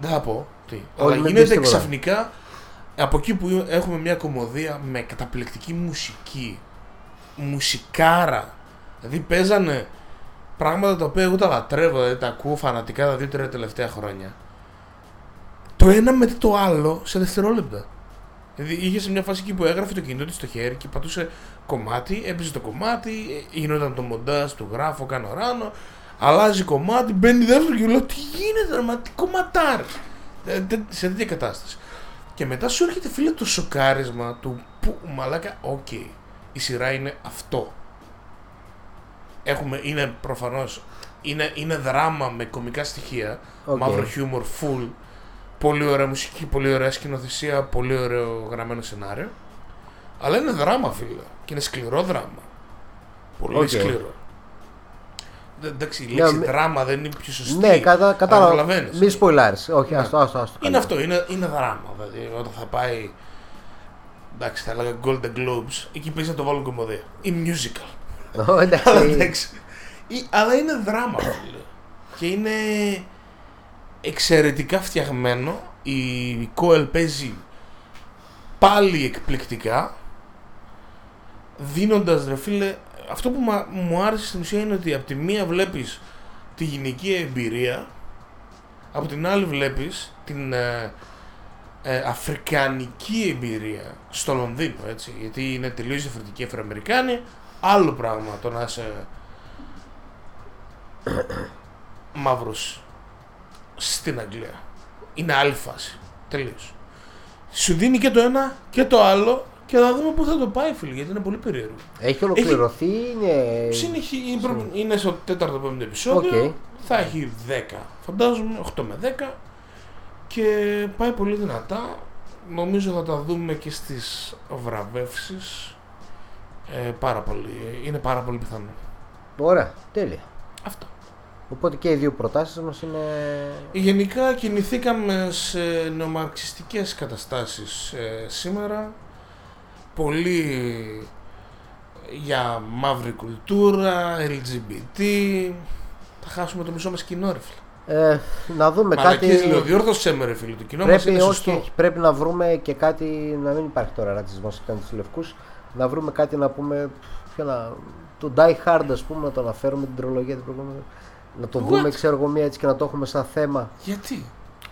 δεν θα πω τι, αλλά μην πεις γίνεται τίποτα. ξαφνικά από εκεί που έχουμε μια κομμωδία με καταπληκτική μουσική, μουσικάρα, δηλαδή παίζανε πράγματα τα οποία εγώ τα λατρεύω, δηλαδή τα ακούω φανατικά τα δύο-τρία τελευταία χρόνια. Το ένα μετά το άλλο σε δευτερόλεπτα. Δηλαδή είχε σε μια φάση εκεί που έγραφε το κινητό της στο χέρι και πατούσε κομμάτι, έπαιζε το κομμάτι, ε, γινόταν το μοντάζ του γράφω, κάνω ράνο, αλλάζει κομμάτι, μπαίνει δεύτερο και λέω τι γίνεται, ρε, μα τι κομματάρι. Ε, τε- σε τέτοια κατάσταση. Και μετά σου έρχεται φίλε το σοκάρισμα του που μαλάκα, οκ, η σειρά είναι αυτό. Έχουμε, είναι προφανώς, είναι, είναι δράμα με κομικά στοιχεία, Οκ. μαύρο χιούμορ, full, πολύ ωραία μουσική, πολύ ωραία σκηνοθεσία, πολύ ωραίο γραμμένο σενάριο. Αλλά είναι δράμα, φίλε. Και είναι σκληρό δράμα. Πολύ Οκ. σκληρό. Δεν- Εντάξει, η Ναι, λέξη μη- δράμα δεν είναι πιο σωστή. Ναι, κατα, κατάλαβα. Καταλαβαίνεις. Μη σποιλάρεις. Όχι, άστο, άστο. άστο Είναι αυτό, είναι, είναι δράμα. Δηλαδή, όταν θα πάει. Εντάξει, θα έλεγα Golden Globes, εκεί παίζει να το βάλουν κομμωδία. Ή musical. Ω, Αλλά Εντάξει. εντάξει. Ή- Αλλά είναι δράμα, φίλε. Και είναι εξαιρετικά φτιαγμένο. Η Κόελ παίζει πάλι εκπληκτικά. Δίνοντας, ρε φίλε, αυτό που μα- μου άρεσε στην ουσία είναι ότι από τη μία βλέπεις τη γυναική εμπειρία, από την άλλη βλέπεις την ε, ε, αφρικανική εμπειρία στο Λονδίνο, έτσι, γιατί είναι τελείως διαφορετική Αφροαμερικάνοι, άλλο πράγμα το να είσαι μαύρος στην Αγγλία. Είναι άλλη φάση. Τελείως. Σου δίνει και το ένα και το άλλο και θα δούμε πού θα το πάει, φίλε, γιατί είναι πολύ περίεργο. Έχει ολοκληρωθεί, είναι. Συνεχί... είναι προ- Είναι στο τέταρτο πέμπτο επεισόδιο. Οκ. Θα έχει 10, φαντάζομαι, 8 με 10. Και πάει πολύ δυνατά. Νομίζω θα τα δούμε και στις βραβεύσεις. Ε, πάρα πολύ. Είναι πάρα πολύ πιθανό. Ωραία, τέλεια. Αυτό. Οπότε και οι δύο προτάσεις μας είναι. Γενικά κινηθήκαμε σε νεομαρξιστικές καταστάσεις ε, σήμερα. Πολύ για μαύρη κουλτούρα, LGBT. Θα χάσουμε το μισό μας κοινό ρε φίλε. Ε, να δούμε Μαλακίες κάτι. λέω, διόρθωσέ με ρε φίλε, το κοινό μας Πρέπει, είναι όχι, σωστό. όχι, πρέπει να βρούμε και κάτι. Να μην υπάρχει τώρα ρατσισμός απέναντι στους λευκούς. Να βρούμε κάτι να πούμε. Ποιο να, το Die Hard, ας πούμε, να το αναφέρουμε την τρολογία την προηγούμενη. Να το What? δούμε, ξέρω εγώ, μία έτσι και να το έχουμε σαν θέμα. Γιατί;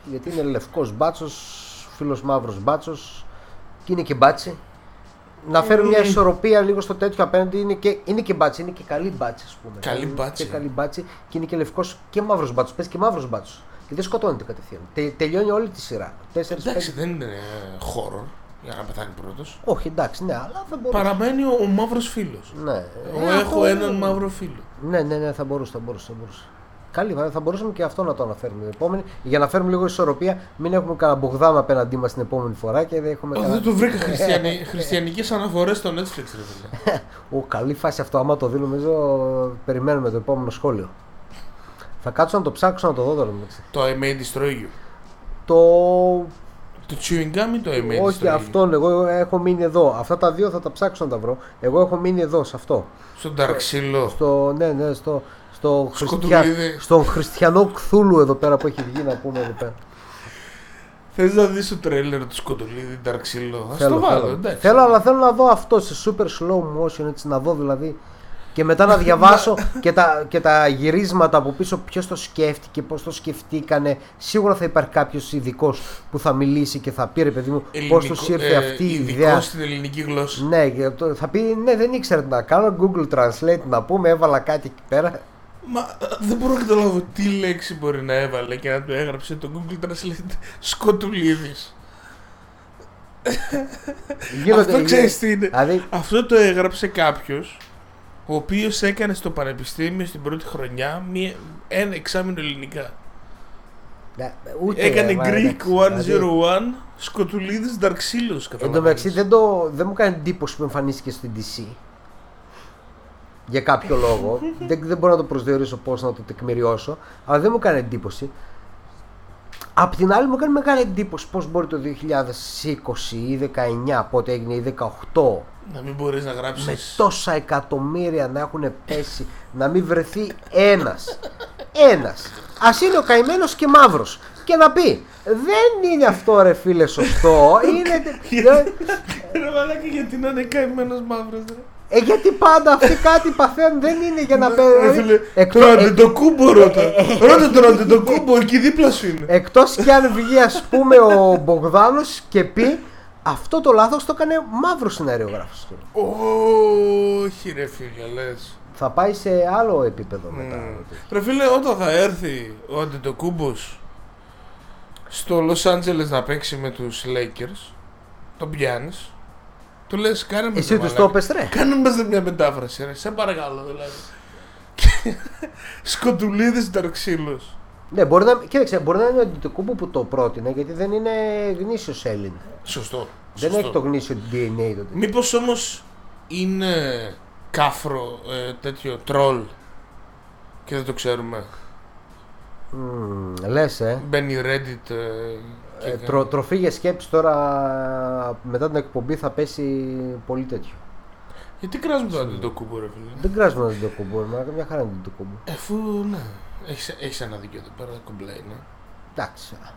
Γιατί είναι λευκός μπάτσος, φίλος μαύρος μπάτσος και είναι και μπάτσοι. Να φέρουμε μια Ε. ισορροπία λίγο στο τέτοιο απέναντι. Είναι και, είναι και μπάτσοι, είναι και καλοί μπάτσοι, ας πούμε. Καλοί Είναι μπάτσοι. Και καλοί μπάτσοι και είναι και λευκός και μαύρος μπάτσος. Παίζει και μαύρος μπάτσος. Και δεν σκοτώνεται κατευθείαν. Τε, τελειώνει όλη τη σειρά. Τέσσερις, Εντάξει, πέντε- δεν είναι χώρο για να πεθάνει πρώτος. Όχι, εντάξει, ναι, αλλά θα μπορούσε. Παραμένει ο, ο μαύρος φίλος. Ναι. Εγώ Ε, έχω αυτό- έναν μαύρο φίλο. Ναι, ναι, ναι, θα μπορούσε, θα μπορούσε. Θα μπορούσε. Καλή, θα- θα μπορούσαμε και αυτό να το αναφέρουμε την επόμενη. Για να φέρουμε λίγο ισορροπία, μην έχουμε κανένα Μπογδάνο απέναντί μας την επόμενη φορά και δεν έχουμε Ω, κανένα. Δεν το βρήκα χριστιανι... χριστιανικές αναφορές στο Netflix ρε φίλε. Ο, καλή φάση αυτό. Άμα το δει, νομίζω περιμένουμε το επόμενο σχόλιο. Θα κάτσω να το ψάξω να το δω τώρα. μεταξύ. Το I may destroy you. Το. Το chewing gum ή το I may Όχι destroy you. αυτόν, εγώ έχω μείνει εδώ. Αυτά τα δύο θα τα ψάξω να τα βρω. Εγώ έχω μείνει εδώ, σε αυτό. Στον Ταρξίλο. Στο, ναι, ναι, στο, στο Σκοτουλίδι. στον χριστιανό Κθούλου εδώ πέρα που έχει βγει να πούμε εδώ πέρα. Θες να δεις το τρέλερ του Σκοτολίδη Ταρξίλο. Ας το βάλω, εντάξει. θέλω, αλλά θέλω να δω αυτό σε super slow motion, έτσι να δω δηλαδή. Και μετά να διαβάσω και, τα, και τα γυρίσματα από πίσω ποιος το σκέφτηκε, πώς το σκεφτήκανε. Σίγουρα θα υπάρχει κάποιος ειδικός που θα μιλήσει και θα πει ρε παιδί μου πώς Ελληνικό- του ήρθε ε, αυτή η ειδικός ιδέα. στην ελληνική γλώσσα. Ναι, και το- θα πει ναι, δεν ήξερα τι να κάνω. Google Translate να πούμε, έβαλα κάτι εκεί πέρα. Μα ε, δεν μπορώ να καταλάβω τι λέξη μπορεί να έβαλε και να του έγραψε το Google Translate Σκοτουλίδης. Γίνονται- Αυτό ξέρεις τι είναι. Δηλαδή, Αυτό το έγραψε κάποιος ο οποίος έκανε στο πανεπιστήμιο στην πρώτη χρονιά μία, ένα εξάμεινο ελληνικά. Ναι, ούτε, Έκανε μα, Greek εντάξει, δηλαδή, 101, Σκοτουλίδης Δαρξύλος. Εν τω μεταξύ δεν, το, δεν μου κάνει εντύπωση που εμφανίστηκε στην DC. Για κάποιο λόγο. δεν, δεν μπορώ να το προσδιορίσω πώς να το τεκμηριώσω. Αλλά δεν μου κάνει εντύπωση. Απ' την άλλη μου κάνει μεγάλη εντύπωση πώς μπορεί το 2020 ή 19 πότε έγινε ή 18 Να μην μπορείς να με γράψεις... τόσα εκατομμύρια να έχουν πέσει να μην βρεθεί ένας ένας ας είναι ο καημένος και μαύρος και να πει δεν είναι αυτό ρε φίλε σωστό είναι... δεν- Ρε μαλάκα γιατί να είναι καημένος μαύρος ρε; ε, γιατί πάντα αυτοί κάτι παθαίνουν δεν είναι για να Ρε παίρνουν φίλε, εκτός, το ε, αντιτοκούμπο ρώτα. Ρώτα τον αντιτοκούμπο, εκεί δίπλα σου είναι. εκτός κι αν βγει ας πούμε ο Μπογδάνος και πει αυτό το λάθος το έκανε μαύρος σενάριογράφος Όχι ρε φίλε, λες. θα πάει σε άλλο επίπεδο μετά Μμμ. Ρε φίλε, όταν θα έρθει ο Αντιτοκούμπος στο Λος Άντζελες να παίξει με τους Lakers, τον πιάνεις, του λες κάνε μας εσύ ρε τους το μαλάκα. είπες ρε Κάνε μας ρε μια μετάφραση ρε, σε παρακαλώ δηλαδή. Και- Σκοτουλίδης Νταρξύλος. Ναι, μπορεί να, κοίταξε, μπορεί να είναι ο Αντιτοκούμπο που το πρότεινε γιατί δεν είναι γνήσιος Έλληνα. Σωστό. Δεν σωστό. έχει το γνήσιο DNA τότε. Μήπως όμως είναι κάφρο ε, τέτοιο τρόλ και δεν το ξέρουμε. Μμμ, λες, ε. Μπαίνει Reddit ε, και ε κάνει- τρο, τροφή για σκέψη τώρα μετά την εκπομπή θα πέσει πολύ τέτοιο. Γιατί κράζουμε το αντιτοκούμπο ρε φίλε; Δεν κράζουμε τον Αντιτοκούμπο, μα μια χαρά είναι τον Αντιτοκούμπο. Εφού ναι, έχεις, έχεις ένα δίκιο εδώ πέρα, κομπλέ είναι. Εντάξει. α.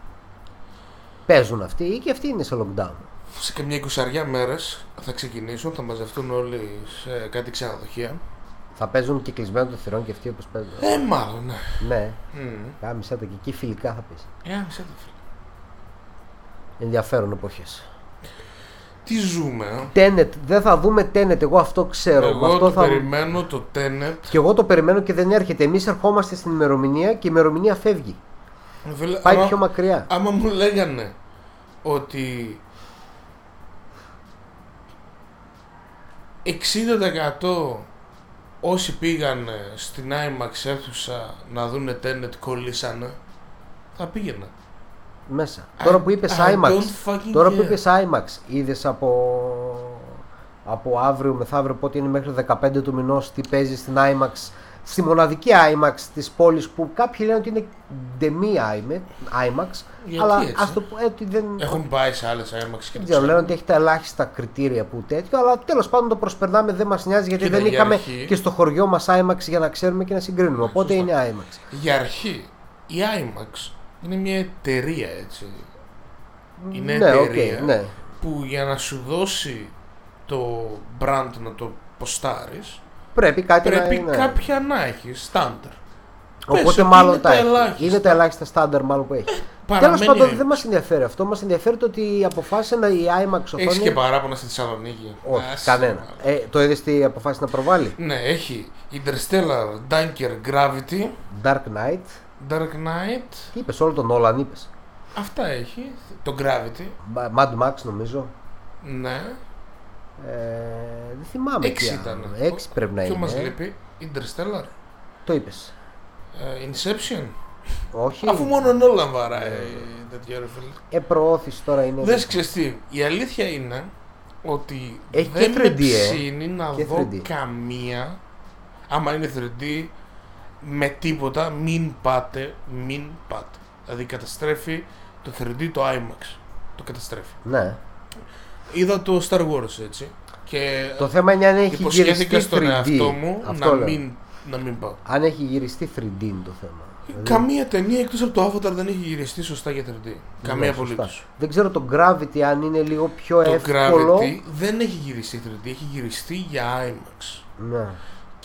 Παίζουν αυτοί και αυτοί είναι σε lockdown. Σε καμιά εικοσαριά μέρες θα ξεκινήσουν, θα μαζευτούν όλοι σε κάτι ξενοδοχεία. Θα παίζουν και κλεισμένο των θυρών και αυτοί όπως παίζουν. Ε, μάλλον, ναι. Ναι, Μμμ. κάμισα τα και εκεί φιλικά θα πεις. Ε, άμεσα το φίλε. Ενδιαφέρον εποχές. Τι ζούμε, ε; Τένετ, δεν θα δούμε Τένετ, εγώ αυτό ξέρω. Με Εγώ αυτό το θα... περιμένω το Tenet. Και εγώ το περιμένω και δεν έρχεται. Εμείς ερχόμαστε στην ημερομηνία και η ημερομηνία φεύγει. Φίλε, Πάει άμα- πιο μακριά. Άμα μου λέγανε ότι 60% όσοι πήγαν στην IMAX αίθουσα να δούνε Tenet κολλήσανε, θα πήγαινα. Μέσα. I- τώρα που είπες I IMAX. don't fucking Τώρα που care. είπες IMAX, είδες από, από αύριο μεθαύριο πότε είναι μέχρι 15 του μηνός τι παίζεις στην IMAX. Στη μοναδική IMAX της πόλης που κάποιοι λένε ότι είναι ντεμή IMAX. Γιατί αλλά έτσι; ας το πω ε, ότι δεν. Έχουν πάει σε άλλες IMAX και Δεν το ξέρω, λένε ξέρουν. ότι έχει τα ελάχιστα κριτήρια που τέτοιο, αλλά τέλος πάντων το προσπερνάμε, δεν μας νοιάζει γιατί Κοίτα, δεν για είχαμε αρχή- και στο χωριό μας IMAX για να ξέρουμε και να συγκρίνουμε. Οπότε σωστά. είναι IMAX. Για αρχή, η IMAX είναι μια εταιρεία έτσι. Είναι ναι, οκ, εταιρεία ναι. που για να σου δώσει το brand να το ποστάρεις Πρέπει κάτι πρέπει να είναι. κάποια να έχει στάνταρ. Οπότε Πες ότι μάλλον είναι τα, τα έχει. ελάχιστα. Είναι τα ελάχιστα στάνταρ μάλλον που έχει. Τέλος Παραμένει πάντων IMAX. δεν μας ενδιαφέρει αυτό. Μας ενδιαφέρει το ότι αποφάσισε να η IMAX οθόνη. Έχεις και παράπονα στη Θεσσαλονίκη. Όχι, Άσε, κανένα. μάλλον. Ε, το είδες τι αποφάσισε να προβάλλει; Ναι, έχει Interstellar, Dunker, Gravity, Dark Knight. Dark Knight. Τι είπες, όλο τον Nolan είπες. Αυτά έχει. Το Gravity. Mad Max νομίζω. Ναι. Ε, δεν θυμάμαι Έξι τι ήταν. άλλο. Έξι πρέπει να Ποιο μας είναι. λείπει; Interstellar. Το είπες. Ε, Inception. Όχι. Αφού μόνο Νόλαν βαράει τέτοια ρε φίλε. Ε, προώθηση τώρα είναι. Δες ξέρεις τι, η αλήθεια είναι ότι Έχει δεν και με 3D, ε. ψήνει να Και δω 3D. καμία άμα είναι 3D με τίποτα μην πάτε, μην πάτε. Δηλαδή καταστρέφει το 3D το IMAX. Το καταστρέφει. Ναι. Είδα το Star Wars έτσι και Το θέμα είναι αν έχει γυριστεί υποσχέθηκα 3D. στον εαυτό μου Αυτό να λέω. μην, να μην πάω. Αν έχει γυριστεί 3D είναι το θέμα. Δηλαδή, Καμία ταινία εκτός από το Avatar δεν έχει γυριστεί σωστά για 3D. Καμία ναι, σωστά. απολύτως. Δεν ξέρω το Gravity αν είναι λίγο πιο Το εύκολο. Gravity δεν έχει γυριστεί 3D, έχει γυριστεί για IMAX. Ναι.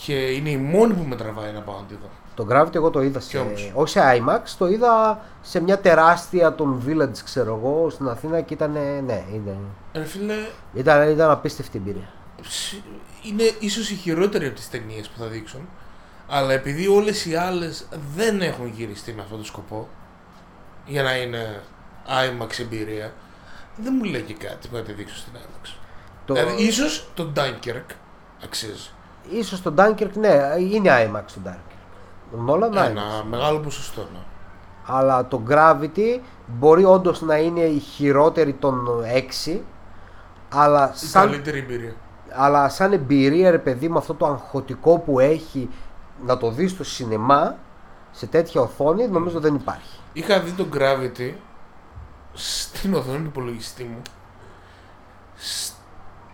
Και είναι η μόνη που με τραβάει να πάω να τη δω. Το Gravity εγώ το είδα Κι σε, όμως. όχι σε IMAX, το είδα σε μια τεράστια των Village ξέρω εγώ στην Αθήνα και ήταν, ναι, είναι, Ρε φίλε, ήταν, ήταν απίστευτη εμπειρία. ψ- είναι ίσως η χειρότερη από τις ταινίες που θα δείξουν. Αλλά επειδή όλες οι άλλες δεν έχουν γυριστεί με αυτόν τον σκοπό, για να είναι IMAX εμπειρία, δεν μου λέει και κάτι που να τη δείξω στην IMAX. Το, Δηλαδή, ίσως το Dunkirk αξίζει. Ίσως το Dunkirk, ναι, είναι IMAX το Dunkirk. Ο Nolan IMAX. Ένα μεγάλο ποσοστό. Ναι. Αλλά το Gravity μπορεί όντως να είναι η χειρότερη των 6 αλλά Η σαν, καλύτερη εμπειρία. αλλά σαν εμπειρία ρε παιδί με αυτό το αγχωτικό που έχει να το δεις στο σινεμά σε τέτοια οθόνη νομίζω δεν υπάρχει. Είχα δει το Gravity στην οθόνη του υπολογιστή μου σ-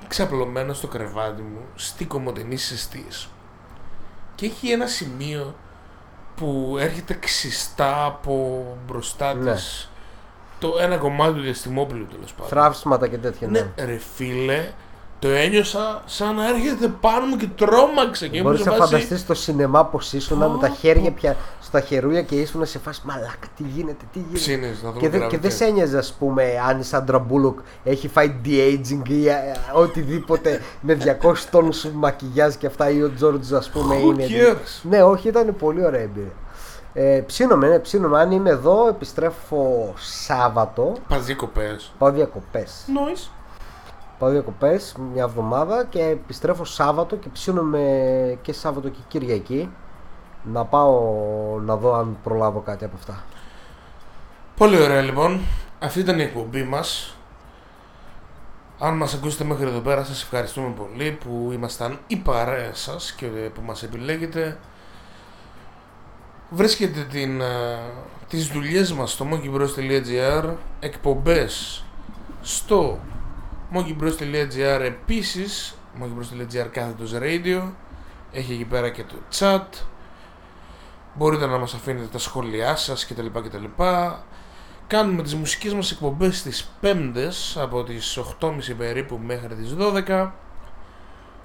ξαπλωμένο στο κρεβάτι μου στη κομμωτινή αιστείες και έχει ένα σημείο που έρχεται ξιστά από μπροστά Ναι. της το ένα κομμάτι του διαστημόπλου τέλος πάντων. Θραύσματα και τέτοια. Ναι. Ναι, ρε φίλε, το ένιωσα σαν να έρχεται πάνω μου και τρόμαξε και ήμουν Μπορείς σε να φάση... φανταστείς το σινεμά πως ήσουν με τα χέρια πια στα χερούλια και ήσουν σε φάση μαλάκα τι γίνεται, τι γίνεται. Ψήνεις να δούμε Και, δεν- και Gravity. δεν σε ένοιαζε, ας πούμε, αν η Σάντρα Μπούλοκ έχει φάει de-aging ή ε, οτιδήποτε με 200 τόνους μακιγιάζ και αυτά ή ο Τζόρτζ, ας πούμε, Who είναι. cares? Ναι, όχι, ήταν πολύ ωραία εμπειρία. Ε, ψήνομαι, ναι, ψήνομαι. Αν είμαι εδώ, επιστρέφω Σάββατο. Πας διακοπές. Πάω διακοπές. Noise. Πάω διακοπές μια εβδομάδα και επιστρέφω Σάββατο και ψήνομαι και Σάββατο και Κυριακή να πάω να δω αν προλάβω κάτι από αυτά. Πολύ ωραία λοιπόν. Αυτή ήταν η εκπομπή μας. Αν μας ακούσετε μέχρι εδώ πέρα σας ευχαριστούμε πολύ που ήμασταν η παρέα σας και που μας επιλέγετε. Βρίσκετε την, ε, τις δουλειές μας στο monkeybros.gr εκπομπές στο monkeybros.gr επίσης monkeybros.gr κάθετος radio έχει εκεί πέρα και το chat μπορείτε να μας αφήνετε τα σχόλιά σας κτλ. κτλ. Κάνουμε τις μουσικές μας εκπομπές τις πέμπτες από τις 8.30 περίπου μέχρι τις 12.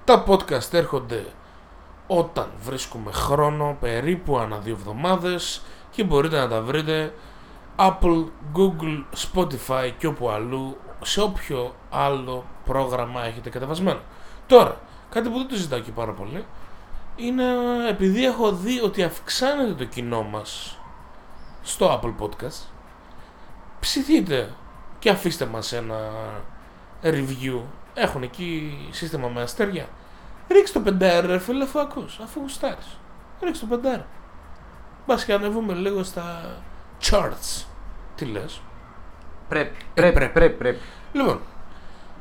Τα podcast έρχονται όταν βρίσκουμε χρόνο περίπου ανά δύο εβδομάδες και μπορείτε να τα βρείτε Apple, Google, Spotify και όπου αλλού σε όποιο άλλο πρόγραμμα έχετε κατεβασμένο. Τώρα, κάτι που δεν το ζητάω και πάρα πολύ είναι επειδή έχω δει ότι αυξάνεται το κοινό μας στο Apple Podcast ψηθείτε και αφήστε μας ένα review. Έχουν εκεί σύστημα με αστέρια. Ρίξτε το πεντάρι ρε φίλε αφού ακούς αφού γουστάρεις. Ρίξτε το πεντάρι μπας και ανεβούμε λίγο στα charts. Τι λες; Πρέπει, πρέπει, πρέπει, πρέπει, πρέπει. λοιπόν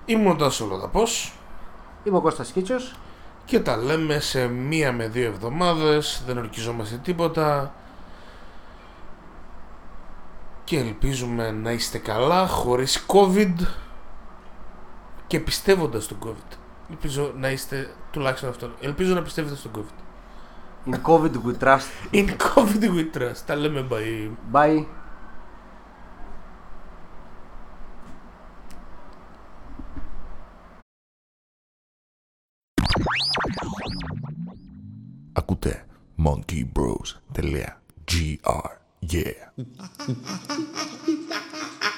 ήμουν ο Τάσος Λοδαπός. Είμαι ο Κώστας Κίτσος. και τα λέμε σε μία με δύο εβδομάδες. Δεν ορκιζόμαστε τίποτα. Και ελπίζουμε να είστε καλά χωρίς COVID και πιστεύοντας τον COVID. Ελπίζω να είστε τουλάχιστον αυτό. Ελπίζω να πιστεύετε στον COVID. In COVID we trust. In COVID we trust. Τα λέμε bye. Bye. Ακούτε monkeybros.gr. Yeah.